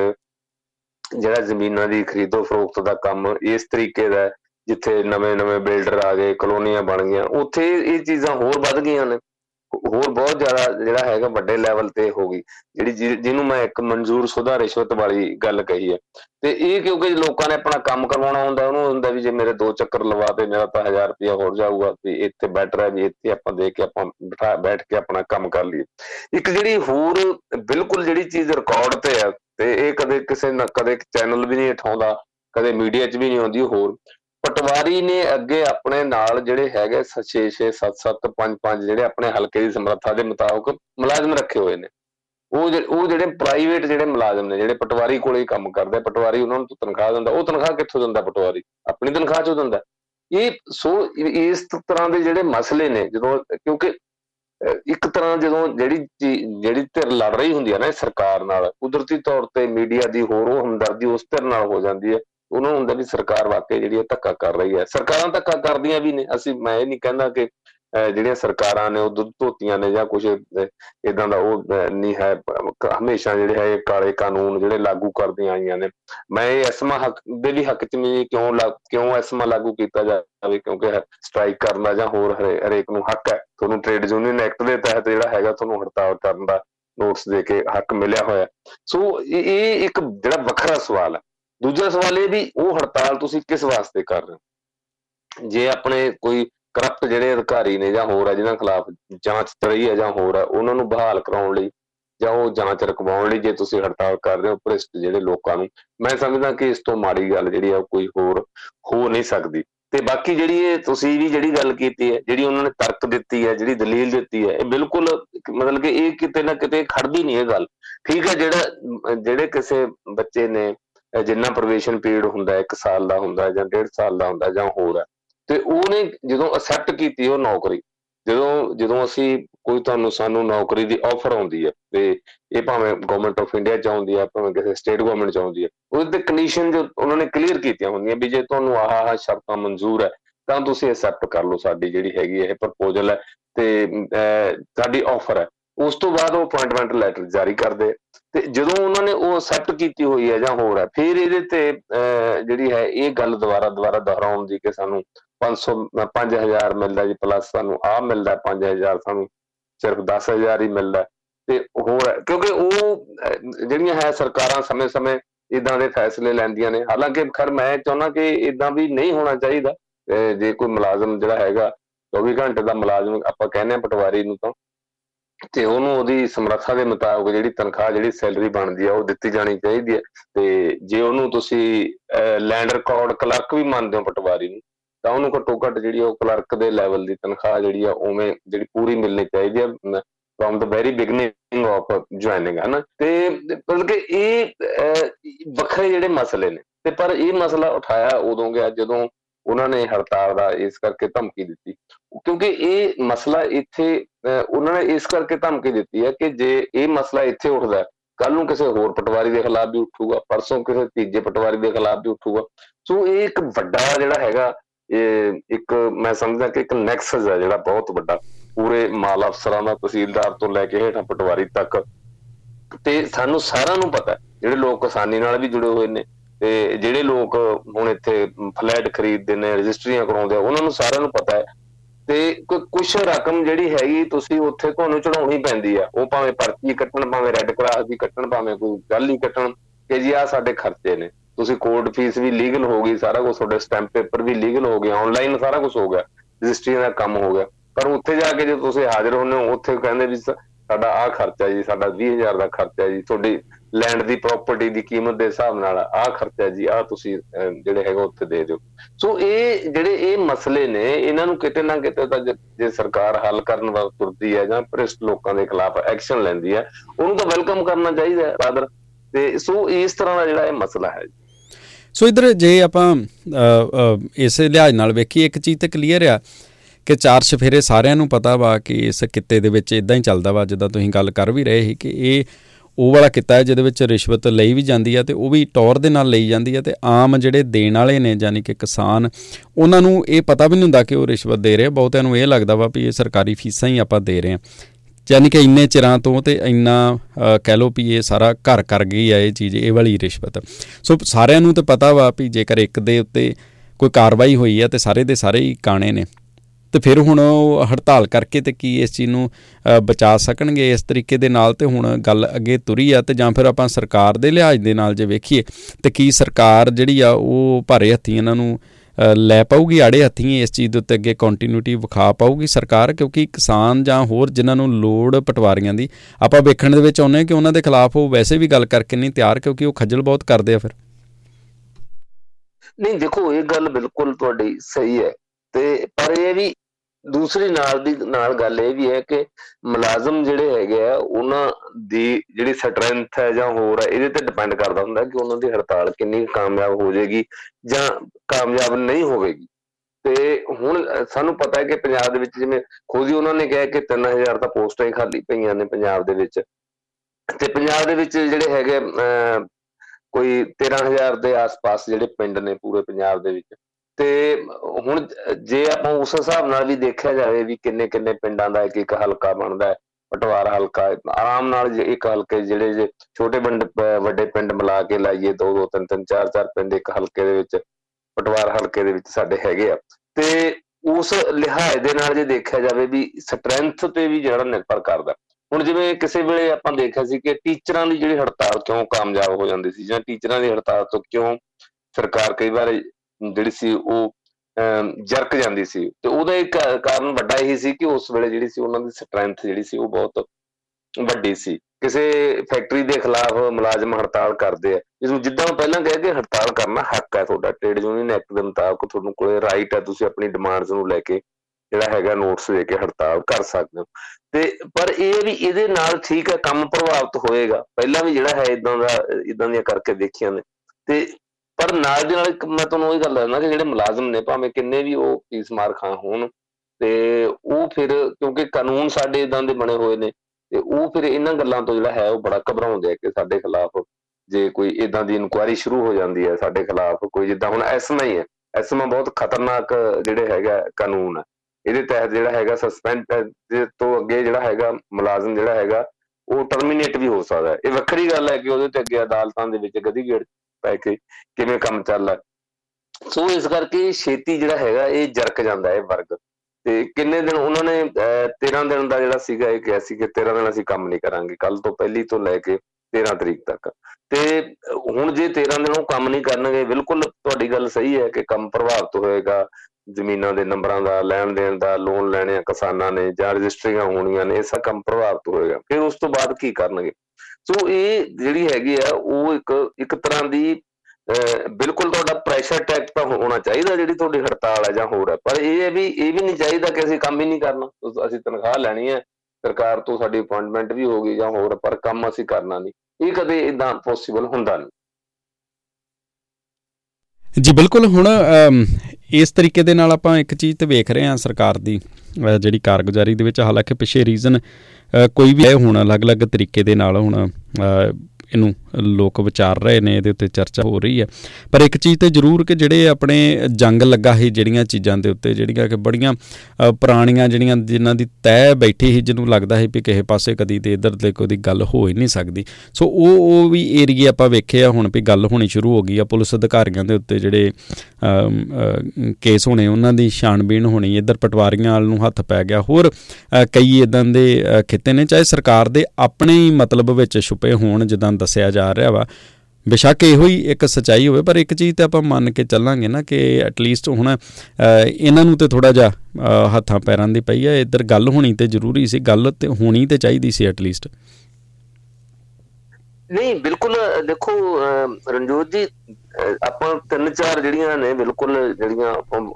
ਜਿਹੜਾ ਜ਼ਮੀਨਾਂ ਦੀ ਖਰੀਦੋ ਫਰੋਖਤ ਦਾ ਕੰਮ ਇਸ ਤਰੀਕੇ ਦਾ ਜਿੱਥੇ ਨਵੇਂ-ਨਵੇਂ ਬਿਲਡਰ ਆ ਗਏ, ਕਲੋਨੀਆਂ ਬਣ ਗਈਆਂ, ਉੱਥੇ ਇਹ ਚੀਜ਼ਾਂ ਹੋਰ ਵੱਧ ਗਈਆਂ ਨੇ। ਹੋਰ ਬਹੁਤ ਜ਼ਿਆਦਾ ਜਿਹੜਾ ਹੈਗਾ ਵੱਡੇ ਲੈਵਲ ਤੇ ਹੋ ਗਈ, ਜਿਹੜੀ ਜਿਹਨੂੰ ਮੈਂ ਇੱਕ ਮਨਜ਼ੂਰ ਸੁਧਾ ਰਿਸ਼ਵਤ ਵਾਲੀ ਗੱਲ ਕਹੀ ਹੈ। ਤੇ ਇਹ ਕਿਉਂਕਿ ਲੋਕਾਂ ਨੇ ਆਪਣਾ ਕੰਮ ਕਰਵਾਉਣਾ ਹੁੰਦਾ, ਉਹਨੂੰ ਹੁੰਦਾ ਵੀ ਜੇ ਮੇਰੇ ਦੋ ਚੱਕਰ ਲਵਾ ਤੇ ਮੇਰਾ ਤਾਂ 1000 ਰੁਪਇਆ ਹੋਰ ਜਾਊਗਾ ਵੀ ਇੱਥੇ ਬੈਟਰ ਹੈ ਵੀ ਇੱਥੇ ਆਪਾਂ ਦੇ ਕੇ ਆਪਾਂ ਬਿਠਾ, ਬੈਠ ਕੇ ਆਪਣਾ ਕੰਮ ਕਰ ਲਈਏ। ਇੱਕ ਜਿਹੜੀ ਹੋਰ ਬਿਲਕੁਲ ਜਿਹੜੀ ਚੀਜ਼ ਰਿਕਾਰਡ ਤੇ ਹੈ, ਤੇ ਇਹ ਕਦੇ ਕਿਸੇ ਨਾ, ਕਦੇ ਚੈਨਲ ਵੀ ਨਹੀਂ ਉਠਾਉਂਦਾ ਕਦੇ ਮੀਡੀਆ 'ਚ ਵੀ ਨਹੀਂ ਆਉਂਦੀ, ਹੋਰ ਪਟਵਾਰੀ ਨੇ ਅੱਗੇ ਆਪਣੇ ਨਾਲ ਜਿਹੜੇ ਹੈਗੇ 6 6 7 7 5 5 ਜਿਹੜੇ ਆਪਣੇ ਹਲਕੇ ਦੀ ਸਮਰੱਥਾ ਦੇ ਮੁਤਾਬਕ ਮੁਲਾਜ਼ਮ ਰੱਖੇ ਹੋਏ ਨੇ। ਉਹ ਉਹ ਜਿਹੜੇ ਪ੍ਰਾਈਵੇਟ ਜਿਹੜੇ ਮੁਲਾਜ਼ਮ ਨੇ, ਜਿਹੜੇ ਪਟਵਾਰੀ ਕੋਲੇ ਕੰਮ ਕਰਦੇ ਪਟਵਾਰੀ ਉਹਨਾਂ ਨੂੰ ਤਨਖਾਹ ਦਿੰਦਾ। ਉਹ ਤਨਖਾਹ ਕਿੱਥੋਂ ਦਿੰਦਾ ਪਟਵਾਰੀ? ਆਪਣੀ ਤਨਖਾਹ ਚੋਂ ਦਿੰਦਾ। ਇਹ, ਸੋ, ਇਸ ਤਰ੍ਹਾਂ ਦੇ ਜਿਹੜੇ ਮਸਲੇ ਨੇ, ਜਦੋਂ, ਕਿਉਂਕਿ ਇੱਕ ਤਰ੍ਹਾਂ ਜਦੋਂ ਜਿਹੜੀ ਜਿਹੜੀ ਧਿਰ ਲੜ ਰਹੀ ਹੁੰਦੀ ਹੈ ਨਾ ਸਰਕਾਰ ਨਾਲ, ਕੁਦਰਤੀ ਤੌਰ ਤੇ ਮੀਡੀਆ ਦੀ ਹੋਰ ਉਹ ਹਮਦਰਦੀ ਉਸ ਧਿਰ ਨਾਲ ਹੋ ਜਾਂਦੀ ਹੈ। ਉਹਨਾਂ ਨੂੰ ਹੁੰਦਾ ਵੀ ਸਰਕਾਰ ਵਾਕਈ ਜਿਹੜੀ ਧੱਕਾ ਕਰ ਰਹੀ ਹੈ। ਸਰਕਾਰਾਂ ਧੱਕਾ ਕਰਦੀਆਂ ਵੀ ਨੇ। ਅਸੀਂ, ਮੈਂ ਇਹ ਨਹੀਂ ਕਹਿੰਦਾ ਕਿ ਜਿਹੜੀਆਂ ਸਰਕਾਰਾਂ ਨੇ ਉਹ ਦੁੱਧ ਧੋਤੀਆਂ ਨੇ ਜਾਂ ਕੁਝ ਇਦਾਂ ਦਾ ਉਹ ਨਹੀਂ ਹੈ। ਹਮੇਸ਼ਾ ਜਿਹੜੇ ਹੈ ਕਾਲੇ ਕਾਨੂੰਨ ਜਿਹੜੇ ਲਾਗੂ ਕਰਦੀਆਂ ਆਈਆਂ ਨੇ। ਮੈਂ ਇਹ ਐਸਮਾ ਹੱਕ ਦੇ ਵੀ ਹੱਕ ਚ ਨਹੀਂ ਕਿਉਂ ਕਿਉਂ ਐਸਮਾ ਲਾਗੂ ਕੀਤਾ ਜਾਵੇ? ਕਿਉਂਕਿ ਸਟ੍ਰਾਈਕ ਕਰਨ ਦਾ ਜਾਂ ਹੋਰ ਹਰੇਕ ਨੂੰ ਹੱਕ ਹੈ। ਤੁਹਾਨੂੰ ਟ੍ਰੇਡ ਯੂਨੀਅਨ ਐਕਟ ਦੇ ਤਹਿਤ ਜਿਹੜਾ ਹੈਗਾ ਤੁਹਾਨੂੰ ਹੜਤਾਲ ਕਰਨ ਦਾ ਨੋਟਿਸ ਦੇ ਕੇ ਹੱਕ ਮਿਲਿਆ ਹੋਇਆ। ਸੋ ਇਹ ਇੱਕ ਜਿਹੜਾ ਵੱਖਰਾ ਸਵਾਲ ਹੈ। ਦੂਜਾ ਸਵਾਲ ਇਹ ਵੀ ਉਹ ਹੜਤਾਲ ਤੁਸੀਂ ਕਿਸ ਵਾਸਤੇ ਕਰ ਰਹੇ ਹੋ? ਜੇ ਆਪਣੇ ਕੋਈ ਕਰਪਟ ਜਿਹੜੇ ਅਧਿਕਾਰੀ ਨੇ ਜਾਂ ਹੋਰ ਆ, ਜਿਨ੍ਹਾਂ ਖਿਲਾਫ ਜਾਂਚ ਚੱਲ ਰਹੀ ਹੈ ਜਾਂ ਹੋਰ ਆ, ਉਹਨਾਂ ਨੂੰ ਬਹਾਲ ਕਰਾਉਣ ਲਈ ਜਾਂ ਉਹ ਜਾਂਚ ਰਕਵਾਉਣ ਲਈ ਜੇ ਤੁਸੀਂ ਹੜਤਾਲ ਕਰ ਰਹੇ ਹੋ, ਭ੍ਰਿਸ਼ਟ ਜਿਹੜੇ ਲੋਕਾਂ ਨੂੰ, ਮੈਂ ਸਮਝਦਾ ਕਿ ਇਸ ਤੋਂ ਮਾੜੀ ਗੱਲ ਜਿਹੜੀ ਆ ਕੋਈ ਹੋਰ ਹੋ ਨਹੀਂ ਸਕਦੀ। ਤੇ ਬਾਕੀ ਜਿਹੜੀ ਇਹ ਤੁਸੀਂ ਵੀ ਜਿਹੜੀ ਗੱਲ ਕੀਤੀ ਹੈ, ਜਿਹੜੀ ਉਹਨਾਂ ਨੇ ਤਰਕ ਦਿੱਤੀ ਹੈ, ਜਿਹੜੀ ਦਲੀਲ ਦਿੱਤੀ ਹੈ, ਇਹ ਬਿਲਕੁਲ ਮਤਲਬ ਕਿ ਇਹ ਕਿਤੇ ਨਾ ਕਿਤੇ ਖੜਦੀ ਨਹੀਂ ਇਹ ਗੱਲ। ਠੀਕ ਹੈ, ਜਿਹੜਾ, ਜਿਹੜੇ ਕਿਸੇ ਬੱਚੇ ਨੇ ਜਿੰਨਾ ਪ੍ਰੋਵੇਸ਼ਨ ਪੀਰੀਅਡ ਹੁੰਦਾ 1 ਸਾਲ ਦਾ ਹੁੰਦਾ ਜਾਂ 1.5 ਸਾਲ ਦਾ ਹੁੰਦਾ ਜਾਂ ਹੋਰ ਹੈ। ਤੇ ਉਹਨੇ ਜਦੋਂ ਅਸੈਪਟ ਕੀਤੀ ਉਹ ਨੌਕਰੀ, ਜਦੋਂ ਜਦੋਂ ਅਸੀਂ ਕੋਈ ਤੁਹਾਨੂੰ ਸਾਨੂੰ ਨੌਕਰੀ ਦੀ ਆਫਰ ਆਉਂਦੀ ਹੈ, ਤੇ ਇਹ ਭਾਵੇਂ ਗਵਰਨਮੈਂਟ ਆਫ ਇੰਡੀਆ ਚ ਆਉਂਦੀ ਹੈ, ਭਾਵੇਂ ਕਿਸੇ ਸਟੇਟ ਗਵਰਨਮੈਂਟ ਚ ਆਉਂਦੀ ਹੈ, ਉਹਦੇ ਤੇ ਕੰਡੀਸ਼ਨ ਜੋ ਉਹਨਾਂ ਨੇ ਕਲੀਅਰ ਕੀਤੀਆਂ ਹੁੰਦੀਆਂ ਵੀ ਜੇ ਤੁਹਾਨੂੰ ਆਹ ਆਹ ਸ਼ਰਤਾਂ ਮਨਜ਼ੂਰ ਹੈ, ਤਾਂ ਤੁਸੀਂ ਅਸੈਪਟ ਕਰ ਲਓ ਸਾਡੀ ਜਿਹੜੀ ਹੈਗੀ ਇਹ ਪ੍ਰਪੋਜ਼ਲ ਹੈ, ਤੇ ਸਾਡੀ ਆਫਰ ਹੈ। ਉਸ ਤੋਂ ਬਾਅਦ ਉਹ ਅਪਾਇੰਟਮੈਂਟ ਲੈਟਰ ਜਾਰੀ ਕਰਦੇ। ਤੇ ਜਦੋਂ ਉਹਨਾਂ ਨੇ ਉਹ ਅਸੈਪਟ ਕੀਤੀ ਹੋਈ ਹੈ ਜਾਂ ਹੋਰ ਹੈ, ਫਿਰ ਇਹਦੇ ਤੇ ਜਿਹੜੀ ਹੈ ਇਹ ਗੱਲ ਦੁਬਾਰਾ ਦੁਬਾਰਾ ਦੁਹਰਾਉਣ ਦੀ ਕਿ ਸਾਨੂੰ 500 5000 ਮਿਲਦਾ ਜੀ ਪਲੱਸ ਸਾਨੂੰ ਆ ਮਿਲਦਾ 5000 ਸਾਨੂੰ, ਸਿਰਫ 10000 ਹੀ ਮਿਲਦਾ। ਤੇ ਹੋਰ ਕਿਉਂਕਿ ਉਹ ਜਿਹੜੀਆਂ ਹੈ ਸਰਕਾਰਾਂ ਸਮੇਂ-ਸਮੇਂ ਇਦਾਂ ਦੇ ਫੈਸਲੇ ਲੈਂਦੀਆਂ ਨੇ। ਹਾਲਾਂਕਿ ਖਰ ਮੈਂ ਚਾਹੁੰਦਾ ਕਿ ਇਦਾਂ ਵੀ ਨਹੀਂ ਹੋਣਾ ਚਾਹੀਦਾ। ਜੇ ਕੋਈ ਮੁਲਾਜ਼ਮ ਜਿਹੜਾ ਹੈਗਾ 24 ਘੰਟੇ ਦਾ ਮੁਲਾਜ਼ਮ ਆਪਾਂ ਕਹਿੰਦੇ ਆ ਪਟਵਾਰੀ ਨੂੰ ਤਾਂ ਤੇ ਉਹਨੂੰ ਉਹਦੀ ਸਮਰੱਥਾ ਦੇ ਮੁਤਾਬਕ ਜਿਹੜੀ ਤਨਖਾਹ, ਜਿਹੜੀ ਸੈਲਰੀ ਬਣਦੀ ਆ, ਉਹ ਦਿੱਤੀ ਜਾਣੀ ਚਾਹੀਦੀ ਹੈ ਤੇ ਜੇ ਉਹਨੂੰ ਤੁਸੀਂ ਲੈਂਡ ਰਿਕਾਰਡ ਕਲਰਕ ਵੀ ਮੰਨਦੇ ਹੋ ਪਟਵਾਰੀ ਨੂੰ, ਤਾਂ ਉਹਨੂੰ ਘੱਟੋ ਘੱਟ ਜਿਹੜੀ ਉਹ ਕਲਰਕ ਦੇ ਲੈਵਲ ਦੀ ਤਨਖਾਹ ਜਿਹੜੀ ਆ, ਉਵੇਂ ਜਿਹੜੀ ਪੂਰੀ ਮਿਲਣੀ ਚਾਹੀਦੀ ਆ from the very beginning of joining ਹਨਾ ਤੇ ਮਤਲਬ ਕਿ ਇਹ ਵੱਖਰੇ ਜਿਹੜੇ ਮਸਲੇ ਨੇ। ਤੇ ਪਰ ਇਹ ਮਸਲਾ ਉਠਾਇਆ ਉਦੋਂ ਗਿਆ ਜਦੋਂ ਉਹਨਾਂ ਨੇ ਹੜਤਾਲ ਦਾ ਇਸ ਕਰਕੇ ਧਮਕੀ ਦਿੱਤੀ। ਕਿਉਂਕਿ ਇਹ ਮਸਲਾ ਇੱਥੇ ਉਹਨਾਂ ਨੇ ਇਸ ਕਰਕੇ ਧਮਕੀ ਦਿੱਤੀ ਹੈ ਕਿ ਜੇ ਇਹ ਮਸਲਾ ਇੱਥੇ ਉੱਠਦਾ ਕੱਲ ਨੂੰ ਕਿਸੇ ਹੋਰ ਪਟਵਾਰੀ ਦੇ ਖਿਲਾਫ ਵੀ ਉੱਠੂਗਾ, ਪਰਸੋਂ ਕਿਸੇ ਤੀਜੇ ਪਟਵਾਰੀ ਦੇ ਖਿਲਾਫ ਵੀ ਉੱਠੂਗਾ। ਸੋ ਇਹ ਇੱਕ ਵੱਡਾ ਜਿਹੜਾ ਹੈਗਾ, ਇਹ ਇੱਕ ਮੈਂ ਸਮਝਦਾ ਕਿ ਇੱਕ ਨੈਕਸਸ ਹੈ ਜਿਹੜਾ ਬਹੁਤ ਵੱਡਾ, ਪੂਰੇ ਮਾਲ ਅਫਸਰਾਂ ਦਾ, ਤਹਿਸੀਲਦਾਰ ਤੋਂ ਲੈ ਕੇ ਹੇਠਾਂ ਪਟਵਾਰੀ ਤੱਕ। ਤੇ ਸਾਨੂੰ ਸਾਰਿਆਂ ਨੂੰ ਪਤਾ ਜਿਹੜੇ ਲੋਕ ਕਿਸਾਨੀ ਨਾਲ ਵੀ ਜੁੜੇ ਹੋਏ ਨੇ, ਤੇ ਜਿਹੜੇ ਲੋਕ ਹੁਣ ਇੱਥੇ ਫਲੈਟ ਖਰੀਦਦੇ ਨੇ, ਰਜਿਸਟਰੀਆਂ ਕਰਾਉਂਦੇ ਆ, ਉਹਨਾਂ ਨੂੰ ਸਾਰਿਆਂ ਨੂੰ ਪਤਾ ਹੈ ਤੇ ਕੁਝ ਰਕਮ ਜਿਹੜੀ ਹੈਗੀ ਤੁਸੀਂ ਉੱਥੇ ਤੁਹਾਨੂੰ ਚੜਾਉਣੀ ਪੈਂਦੀ ਆ। ਉਹ ਭਾਵੇਂ ਪਰਚੀ ਕੱਟਣ, ਭਾਵੇਂ ਰੈੱਡ ਕਰਾਸ ਦੀ ਕੱਟਣ, ਭਾਵੇਂ ਕੋਈ ਗੱਲ ਹੀ ਕੱਟਣ ਕਿ ਜੀ ਆ ਸਾਡੇ ਖਰਚੇ ਨੇ। ਤੁਸੀਂ ਕੋਰਟ ਫੀਸ ਵੀ ਲੀਗਲ ਹੋ ਗਈ, ਸਾਰਾ ਕੁਝ ਤੁਹਾਡੇ ਸਟੈਂਪ ਪੇਪਰ ਵੀ ਲੀਗਲ ਹੋ ਗਿਆ ਆਨਲਾਈਨ ਸਾਰਾ ਕੁਝ ਹੋ ਗਿਆ ਰਜਿਸਟਰੀ ਦਾ ਕੰਮ ਹੋ ਗਿਆ। ਪਰ ਉੱਥੇ ਜਾ ਕੇ ਜੇ ਤੁਸੀਂ ਹਾਜ਼ਰ ਹੁੰਦੇ ਹੋ, ਉੱਥੇ ਕਹਿੰਦੇ ਵੀ ਸਾਡਾ ਆ ਖਰਚਾ ਜੀ, ਸਾਡਾ 20000 ਦਾ ਖਰਚਾ ਜੀ, ਤੁਹਾਡੀ ਲੈਂਡ ਦੀ ਪ੍ਰਾਪਰਟੀ ਦੀ ਕੀਮਤ ਦੇ ਹਿਸਾਬ ਨਾਲ ਆ ਖਰਚਾ ਜੀ ਆ ਤੁਸੀਂ ਜਿਹੜੇ ਹੈਗਾ ਉੱਥੇ ਦੇ ਦਿਓ। ਸੋ ਇਹ ਜਿਹੜੇ ਇਹ ਮਸਲੇ ਨੇ, ਇਹਨਾਂ ਨੂੰ ਕਿਤੇ ਨਾ ਕਿਤੇ ਤਾਂ ਜੇ ਸਰਕਾਰ ਹੱਲ ਕਰਨ ਵਾਸਤੇ ਤੁਰਦੀ ਹੈ ਜਾਂ ਪ੍ਰਿਸਟ ਲੋਕਾਂ ਦੇ ਖਿਲਾਫ ਐਕਸ਼ਨ ਲੈਂਦੀ ਹੈ, ਉਹਨੂੰ ਤਾਂ ਵੈਲਕਮ ਕਰਨਾ ਚਾਹੀਦਾ ਹੈ ਬਾਦਰ ਤੇ ਸੋ ਇਸ ਤਰ੍ਹਾਂ ਦਾ ਜਿਹੜਾ ਇਹ ਮਸਲਾ ਹੈ। ਸੋ ਇਧਰ ਜੇ ਆਪਾਂ ਇਸੇ ਲਿਹਾਜ਼ ਨਾਲ ਵੇਖੀ ਇੱਕ ਚੀਜ਼ ਤੇ ਕਲੀਅਰ ਆ ਕਿ ਚਾਰ ਸ਼ਫੇਰੇ ਸਾਰਿਆਂ ਨੂੰ ਪਤਾ ਵਾ ਕਿ ਇਸ ਕਿੱਤੇ ਦੇ ਵਿੱਚ ਇਦਾਂ ਹੀ ਚੱਲਦਾ ਵਾ, ਜਿੱਦਾਂ ਤੁਸੀਂ ਗੱਲ ਕਰ ਵੀ ਰਹੇ ਸੀ ਕਿ ਇਹ ਉਹ ਵਾਲਾ ਕਿੱਤਾ ਹੈ ਜਿਹਦੇ ਵਿੱਚ ਰਿਸ਼ਵਤ ਲਈ ਵੀ ਜਾਂਦੀ ਹੈ ਤੇ ਉਹ ਵੀ ਟੌਰ ਦੇ ਨਾਲ ਲਈ ਜਾਂਦੀ ਹੈ ਤੇ ਆਮ ਜਿਹੜੇ ਦੇਣ ਵਾਲੇ ਨੇ ਯਾਨੀ ਕਿ ਕਿਸਾਨ, ਉਹਨਾਂ ਨੂੰ ਇਹ ਪਤਾ ਵੀ ਨਹੀਂ ਹੁੰਦਾ ਕਿ ਉਹ ਰਿਸ਼ਵਤ ਦੇ ਰਹੇ ਬਹੁਤਿਆਂ ਨੂੰ ਇਹ ਲੱਗਦਾ ਵਾ ਵੀ ਇਹ ਸਰਕਾਰੀ ਫੀਸਾਂ ਹੀ ਆਪਾਂ ਦੇ ਰਹੇ ਹਾਂ ਯਾਨੀ ਕਿ ਇੰਨੇ ਚਿਰਾਂ ਤੋਂ ਤੇ ਇੰਨਾ ਕਹਿ ਲੋ ਵੀ ਇਹ ਸਾਰਾ ਘਰ ਕਰ ਗਈ ਹੈ ਇਹ ਚੀਜ਼, ਇਹ ਵਾਲੀ ਰਿਸ਼ਵਤ। ਸੋ ਸਾਰਿਆਂ ਨੂੰ ਤੇ ਪਤਾ ਵਾ ਵੀ ਜੇਕਰ ਇੱਕ ਦੇ ਉੱਤੇ ਕੋਈ ਕਾਰਵਾਈ ਹੋਈ ਹੈ ਤੇ ਸਾਰੇ ਦੇ ਸਾਰੇ ਹੀ ਕਾਣੇ ਨੇ। ਤੇ ਫਿਰ ਹੁਣ ਉਹ ਹੜਤਾਲ ਕਰਕੇ ਤੇ ਕੀ ਇਸ ਚੀਜ਼ ਨੂੰ ਬਚਾ ਸਕਣਗੇ ਇਸ ਤਰੀਕੇ ਦੇ ਨਾਲ ਤੇ ਹੁਣ ਗੱਲ ਅੱਗੇ ਤੁਰੀ ਆ ਤੇ ਜਾਂ ਫਿਰ ਆਪਾਂ ਸਰਕਾਰ ਦੇ ਲਿਹਾਜ਼ ਦੇ ਨਾਲ ਜੇ ਵੇਖੀਏ ਤੇ ਕੀ ਸਰਕਾਰ ਜਿਹੜੀ ਆ ਉਹ ਭਾਰੇ ਹੱਥੀ ਇਹਨਾਂ ਨੂੰ ਲੈ ਪਾਊਗੀ, ਆੜੇ ਹੱਥੀਂ ਇਸ ਚੀਜ਼ ਦੇ ਉੱਤੇ ਅੱਗੇ ਕੰਟੀਨਿਊਟੀ ਵਿਖਾ ਪਾਊਗੀ ਸਰਕਾਰ? ਕਿਉਂਕਿ ਕਿਸਾਨ ਜਾਂ ਹੋਰ ਜਿਨ੍ਹਾਂ ਨੂੰ ਲੋੜ ਪਟਵਾਰੀਆਂ ਦੀ, ਆਪਾਂ ਵੇਖਣ ਦੇ ਵਿੱਚ ਆਉਨੇ ਕਿ ਉਹਨਾਂ ਦੇ ਖਿਲਾਫ ਉਹ ਵੈਸੇ ਵੀ ਗੱਲ ਕਰਕੇ ਨਹੀਂ ਤਿਆਰ ਕਿਉਂਕਿ ਉਹ ਖੱਜਲ ਬਹੁਤ ਕਰਦੇ ਆ ਫਿਰ। ਨਹੀਂ, ਦੇਖੋ, ਇਹ ਗੱਲ ਬਿਲਕੁਲ ਤੁਹਾਡੀ ਸਹੀ ਹੈ ਤੇ ਪਰ ਇਹ ਵੀ ਦੂਸਰੀ ਨਾਲ ਦੀ, ਨਾਲ ਗੱਲ ਇਹ ਵੀ ਹੈ ਕਿ ਮੁਲਾਜ਼ਮ ਜਿਹੜੇ ਹੈਗੇ ਆ, ਉਹਨਾਂ ਦੀ ਜਿਹੜੀ ਸਟਰੈਂਥ ਹੈ ਜਾਂ ਹੋਰ ਹੈ, ਇਹਦੇ ਤੇ ਡਿਪੈਂਡ ਕਰਦਾ ਹੁੰਦਾ ਕਿ ਉਹਨਾਂ ਦੀ ਹੜਤਾਲ ਕਿੰਨੀ ਕਾਮਯਾਬ ਹੋ ਜਾਏਗੀ ਜਾਂ ਕਾਮਯਾਬ ਨਹੀਂ ਹੋਵੇਗੀ। ਤੇ ਹੁਣ ਸਾਨੂੰ ਪਤਾ ਹੈ ਕਿ ਪੰਜਾਬ ਦੇ ਵਿੱਚ ਜਿਵੇਂ ਖੁਦ ਹੀ ਉਹਨਾਂ ਨੇ ਕਿਹਾ ਕਿ 3000 ਤਾਂ ਪੋਸਟਾਂ ਹੀ ਖਾਲੀ ਪਈਆਂ ਨੇ ਪੰਜਾਬ ਦੇ ਵਿੱਚ। ਤੇ ਪੰਜਾਬ ਦੇ ਵਿੱਚ ਜਿਹੜੇ ਹੈਗੇ ਕੋਈ 13000 ਦੇ ਆਸ-ਪਾਸ ਜਿਹੜੇ ਪਿੰਡ ਨੇ ਪੂਰੇ ਪੰਜਾਬ ਦੇ ਵਿੱਚ ਤੇ ਹੁਣ ਜੇ ਆਪਾਂ ਉਸ ਹਿਸਾਬ ਨਾਲ ਵੀ ਦੇਖਿਆ ਜਾਵੇ ਵੀ ਕਿੰਨੇ ਕਿੰਨੇ ਪਿੰਡਾਂ ਦਾ ਇੱਕ ਇੱਕ ਹਲਕਾ ਬਣਦਾ ਹੈ, ਪਟਵਾਰ ਹਲਕਾ, ਆਰਾਮ ਨਾਲ ਜੇ ਇੱਕ ਹਲਕੇ ਜਿਹੜੇ ਜੇ ਛੋਟੇ ਪਿੰਡ ਵੱਡੇ ਪਿੰਡ ਮਿਲਾ ਕੇ ਲਾਈਏ, ਦੋ ਦੋ, ਤਿੰਨ ਤਿੰਨ, ਚਾਰ ਚਾਰ ਪਿੰਡ ਇੱਕ ਹਲਕੇ ਦੇ ਵਿੱਚ, ਪਟਵਾਰ ਹਲਕੇ ਦੇ ਵਿੱਚ ਸਾਡੇ ਹੈਗੇ ਆ। ਤੇ ਉਸ ਲਿਹਾਜ਼ ਦੇ ਨਾਲ ਜੇ ਦੇਖਿਆ ਜਾਵੇ ਵੀ ਸਟਰੈਂਥ ਤੇ ਵੀ ਜਿਹੜਾ ਨਿਰਭਰ ਕਰਦਾ। ਹੁਣ ਜਿਵੇਂ ਕਿਸੇ ਵੇਲੇ ਆਪਾਂ ਦੇਖਿਆ ਸੀ ਕਿ ਟੀਚਰਾਂ ਦੀ ਜਿਹੜੀ ਹੜਤਾਲ ਕਿਉਂ ਕਾਮਯਾਬ ਹੋ ਜਾਂਦੀ ਸੀ, ਜਾਂ ਟੀਚਰਾਂ ਦੀ ਹੜਤਾਲ ਤੋਂ ਕਿਉਂ ਸਰਕਾਰ ਕਈ ਵਾਰ ਜਿਹੜੀ ਸੀ ਉਹ ਜਰਕ ਜਾਂਦੀ ਸੀ। ਤੇ ਉਹਦਾ ਇੱਕ ਕਾਰਨ ਵੱਡਾ ਇਹ ਸੀ ਕਿ ਉਸ ਵੇਲੇ ਜਿਹੜੀ ਸੀ ਉਹਨਾਂ ਦੀ ਸਟਰੈਂਥ ਜਿਹੜੀ ਸੀ ਉਹ ਬਹੁਤ ਵੱਡੀ ਸੀ। ਕਿਸੇ ਫੈਕਟਰੀ ਦੇ ਖਿਲਾਫ ਮੁਲਾਜ਼ਮ ਹੜਤਾਲ ਕਰਦੇ ਆ। ਇਸ ਨੂੰ ਜਿੱਦਾਂ ਪਹਿਲਾਂ ਕਹਿ ਕੇ ਹੜਤਾਲ ਕਰਨਾ ਹੱਕ ਹੈ ਤੁਹਾਡਾ। ਟ੍ਰੇਡ ਯੂਨੀਅਨ ਐਕਟ ਦੇ ਮੁਤਾਬਕ ਤੁਹਾਨੂੰ ਕੋਲੇ ਰਾਈਟ ਹੈ ਤੁਸੀਂ ਆਪਣੀ ਡਿਮਾਂਡਸ ਨੂੰ ਲੈ ਕੇ ਜਿਹੜਾ ਹੈਗਾ ਨੋਟਿਸ ਦੇ ਕੇ ਹੜਤਾਲ ਕਰ ਸਕਦੇ ਹੋ। ਤੇ ਪਰ ਇਹ ਵੀ ਇਹਦੇ ਨਾਲ ਠੀਕ ਹੈ ਕੰਮ ਪ੍ਰਭਾਵਿਤ ਹੋਏਗਾ। ਪਹਿਲਾਂ ਵੀ ਜਿਹੜਾ ਹੈ ਇਦਾਂ ਦਾ ਇਦਾਂ ਦੀਆਂ ਕਰਕੇ ਦੇਖੀਆਂ ਨੇ। ਤੇ ਪਰ ਨਾਲ ਦੇ ਨਾਲ ਮੈਂ ਤੁਹਾਨੂੰ ਉਹੀ ਗੱਲ ਦੱਸਣਾ ਕਿ ਜਿਹੜੇ ਮੁਲਾਜ਼ਮ ਨੇ, ਭਾਵੇਂ ਕਿੰਨੇ ਵੀ ਉਹ ਫੀਸ ਮਾਰ ਖਾਂ ਹੋਣ, ਤੇ ਉਹ ਫਿਰ ਕਿਉਂਕਿ ਕਾਨੂੰਨ ਸਾਡੇ ਇਦਾਂ ਦੇ ਬਣੇ ਹੋਏ ਨੇ, ਤੇ ਉਹ ਫਿਰ ਇਹਨਾਂ ਗੱਲਾਂ ਤੋਂ ਜਿਹੜਾ ਹੈ ਉਹ ਬੜਾ ਘਬਰਾਉਂਦੇ ਆ ਕਿ ਸਾਡੇ ਖਿਲਾਫ ਜੇ ਕੋਈ ਇਦਾਂ ਦੀ ਇਨਕੁਆਇਰੀ ਸ਼ੁਰੂ ਹੋ ਜਾਂਦੀ ਹੈ ਸਾਡੇ ਖਿਲਾਫ, ਕੋਈ ਜਿੱਦਾਂ ਹੁਣ ਐਸਮਾ ਹੀ ਹੈ ਐਸਮਾ ਬਹੁਤ ਖਤਰਨਾਕ ਜਿਹੜੇ ਹੈਗਾ ਕਾਨੂੰਨ ਹੈ। ਇਹਦੇ ਤਹਿਤ ਜਿਹੜਾ ਹੈਗਾ ਸਸਪੈਂਡ ਦੇ ਤੋਂ ਅੱਗੇ ਜਿਹੜਾ ਹੈਗਾ ਮੁਲਾਜ਼ਮ ਜਿਹੜਾ ਹੈਗਾ, ਉਹ ਟਰਮੀਨੇਟ ਵੀ ਹੋ ਸਕਦਾ ਹੈ। ਇਹ ਵੱਖਰੀ ਗੱਲ ਹੈ ਕਿ ਉਹਦੇ ਤੇ ਅੱਗੇ ਅਦਾਲਤਾਂ ਦੇ ਵਿੱਚ ਗਦੀ ਗੇੜ ਪੈ ਕੇ ਕਿਵੇਂ ਕੰਮ ਚੱਲਦਾ ਸੋ ਇਸ ਕਰਕੇ ਛੇਤੀ ਜਿਹੜਾ ਹੈਗਾ ਇਹ ਜਰਕ ਜਾਂਦਾ ਹੈ ਵਰਗ। ਤੇ ਕਿੰਨੇ ਦਿਨ ਉਹਨਾਂ ਨੇ 13 ਦਿਨ ਦਾ ਜਿਹੜਾ ਸੀਗਾ ਇਹ ਕਿਹਾ ਸੀ ਕਿ 13 ਦਿਨ ਅਸੀਂ ਕੰਮ ਨਹੀਂ ਕਰਾਂਗੇ ਕੱਲ ਤੋਂ ਪਹਿਲੀ ਤੋਂ ਲੈ ਕੇ 13 ਤਰੀਕ ਤੱਕ। ਤੇ ਹੁਣ ਜੇ 13 ਦਿਨ ਉਹ ਕੰਮ ਨਹੀਂ ਕਰਨਗੇ, ਬਿਲਕੁਲ ਤੁਹਾਡੀ ਗੱਲ ਸਹੀ ਹੈ ਕਿ ਕੰਮ ਪ੍ਰਭਾਵਿਤ ਹੋਏਗਾ। ਜ਼ਮੀਨਾਂ ਦੇ ਨੰਬਰਾਂ ਦਾ, ਲੈਣ ਦੇਣ ਦਾ, ਲੋਨ ਲੈਣੇ ਆ ਕਿਸਾਨਾਂ ਨੇ ਜਾਂ ਰਜਿਸਟਰੀਆਂ ਹੋਣੀਆਂ ਨੇ, ਇਹ ਸਭ ਕੰਮ ਪ੍ਰਭਾਵਿਤ ਹੋਏਗਾ। ਫਿਰ ਉਸ ਤੋਂ ਬਾਅਦ ਕੀ ਕਰਨਗੇ? ਸੋ ਇਹ ਜਿਹੜੀ ਹੈਗੀ ਆ, ਉਹ ਇੱਕ ਇੱਕ ਤਰ੍ਹਾਂ ਦੀ ਬਿਲਕੁਲ ਤੁਹਾਡਾ ਪ੍ਰੈਸ਼ਰ ਟੈਕ ਤਾਂ ਹੋਣਾ ਚਾਹੀਦਾ ਜਿਹੜੀ ਤੁਹਾਡੀ ਹੜਤਾਲ ਹੈ ਜਾਂ ਹੋਰ ਹੈ ਪਰ ਇਹ ਵੀ ਇਹ ਵੀ ਨਹੀਂ ਚਾਹੀਦਾ ਕਿ ਅਸੀਂ ਕੰਮ ਹੀ ਨਹੀਂ ਕਰਨਾ। ਅਸੀਂ ਤਨਖਾਹ ਲੈਣੀ ਹੈ ਸਰਕਾਰ ਤੋਂ ਸਾਡੀ ਅਪਾਇੰਟਮੈਂਟ ਵੀ ਹੋਗੀ ਜਾਂ ਹੋਰ, ਪਰ ਕੰਮ ਅਸੀਂ ਕਰਨਾ ਨਹੀਂ। ਇਹ ਕਦੇ ਇਦਾਂ ਪੋਸੀਬਲ ਹੁੰਦਾ ਨਹੀਂ। ਜੀ, ਬਿਲਕੁਲ ਹੁਣ ਇਸ ਤਰੀਕੇ ਦੇ ਨਾਲ ਆਪਾਂ ਇੱਕ ਚੀਜ਼ ਤੇ ਵੇਖ ਰਹੇ ਹਾਂ ਸਰਕਾਰ ਦੀ ਜਿਹੜੀ ਕਾਰਗੁਜ਼ਾਰੀ ਦੇ ਵਿੱਚ ਹਾਲਾਂਕਿ ਪਿਛੇ ਰੀਜ਼ਨ ਕੋਈ ਵੀ ਹੈ ਹੁਣ ਅਲੱਗ-ਅਲੱਗ ਤਰੀਕੇ ਦੇ ਨਾਲ ਹੁਣ ਇਹਨੂੰ ਲੋਕ ਵਿਚਾਰ ਰਹੇ ਨੇ, ਇਹਦੇ ਉੱਤੇ ਚਰਚਾ ਹੋ ਰਹੀ ਹੈ। ਪਰ ਇੱਕ ਚੀਜ਼ ਤੇ ਜ਼ਰੂਰ ਕਿ ਜਿਹੜੇ ਆਪਣੇ ਜੰਗ ਲੱਗਾ ਸੀ ਜਿਹੜੀਆਂ ਚੀਜ਼ਾਂ ਦੇ ਉੱਤੇ, ਜਿਹੜੀਆਂ ਕਿ ਬੜੀਆਂ ਪੁਰਾਣੀਆਂ ਜਿਹੜੀਆਂ ਜਿਨ੍ਹਾਂ ਦੀ ਤੈ ਬੈਠੀ ਸੀ, ਜਿਹਨੂੰ ਲੱਗਦਾ ਹੈ ਵੀ ਕਿਸੇ ਪਾਸੇ ਕਦੀ ਤੇ ਇਧਰ ਤੇ ਕੋਈ ਗੱਲ ਹੋ ਹੀ ਨਹੀਂ ਸਕਦੀ। ਸੋ ਉਹ ਉਹ ਵੀ ਏਰੀਆ ਆਪਾਂ ਵੇਖੇ ਆ ਹੁਣ ਵੀ ਗੱਲ ਹੋਣੀ ਸ਼ੁਰੂ ਹੋ ਗਈ ਆ। ਪੁਲਿਸ ਅਧਿਕਾਰੀਆਂ ਦੇ ਉੱਤੇ ਜਿਹੜੇ ਕੇਸ ਹੋਣੇ, ਉਹਨਾਂ ਦੀ ਛਾਣਬੀਣ ਹੋਣੀ, ਇਧਰ ਪਟਵਾਰੀਆਂ ਵਾਲ ਨੂੰ ਹੱਥ ਪੈ ਗਿਆ। ਹੋਰ ਕਈ ਇਦਾਂ ਦੇ ਖਿੱਤੇ ਨੇ, ਚਾਹੇ ਸਰਕਾਰ ਦੇ ਆਪਣੇ ਹੀ ਮਤਲਬ ਵਿੱਚ ਛੁਪੇ ਹੋਣ, ਜਿੱਦਾਂ ਦੱਸਿਆ ਜਾ ਰਿਹਾ ਵਾ। ਬਿਸ਼ੱਕ ਇਹੋ ਹੀ ਇੱਕ ਸਚਾਈ ਹੋਵੇ, ਪਰ ਇੱਕ ਚੀਜ਼ ਤੇ ਆਪਾਂ ਮੰਨ ਕੇ ਚੱਲਾਂਗੇ ਨਾ ਕਿ ਐਟਲੀਸਟ ਹੁਣ ਇਹਨਾਂ ਨੂੰ ਤੇ ਥੋੜਾ ਜਿਹਾ ਹੱਥਾਂ ਪੈਰਾਂ ਦੀ ਪਈ ਹੈ ਇੱਧਰ ਗੱਲ ਹੋਣੀ ਤੇ ਜ਼ਰੂਰੀ ਸੀ, ਗੱਲ ਤੇ ਹੋਣੀ ਤੇ ਚਾਹੀਦੀ ਸੀ ਐਟਲੀਸਟ ਨਹੀਂ, ਬਿਲਕੁਲ, ਦੇਖੋ ਰਣਜੋਤ ਜੀ ਆਪਾਂ ਤਿੰਨ ਚਾਰ ਜਿਹੜੀਆਂ ਨੇ, ਬਿਲਕੁਲ ਜਿਹੜੀਆਂ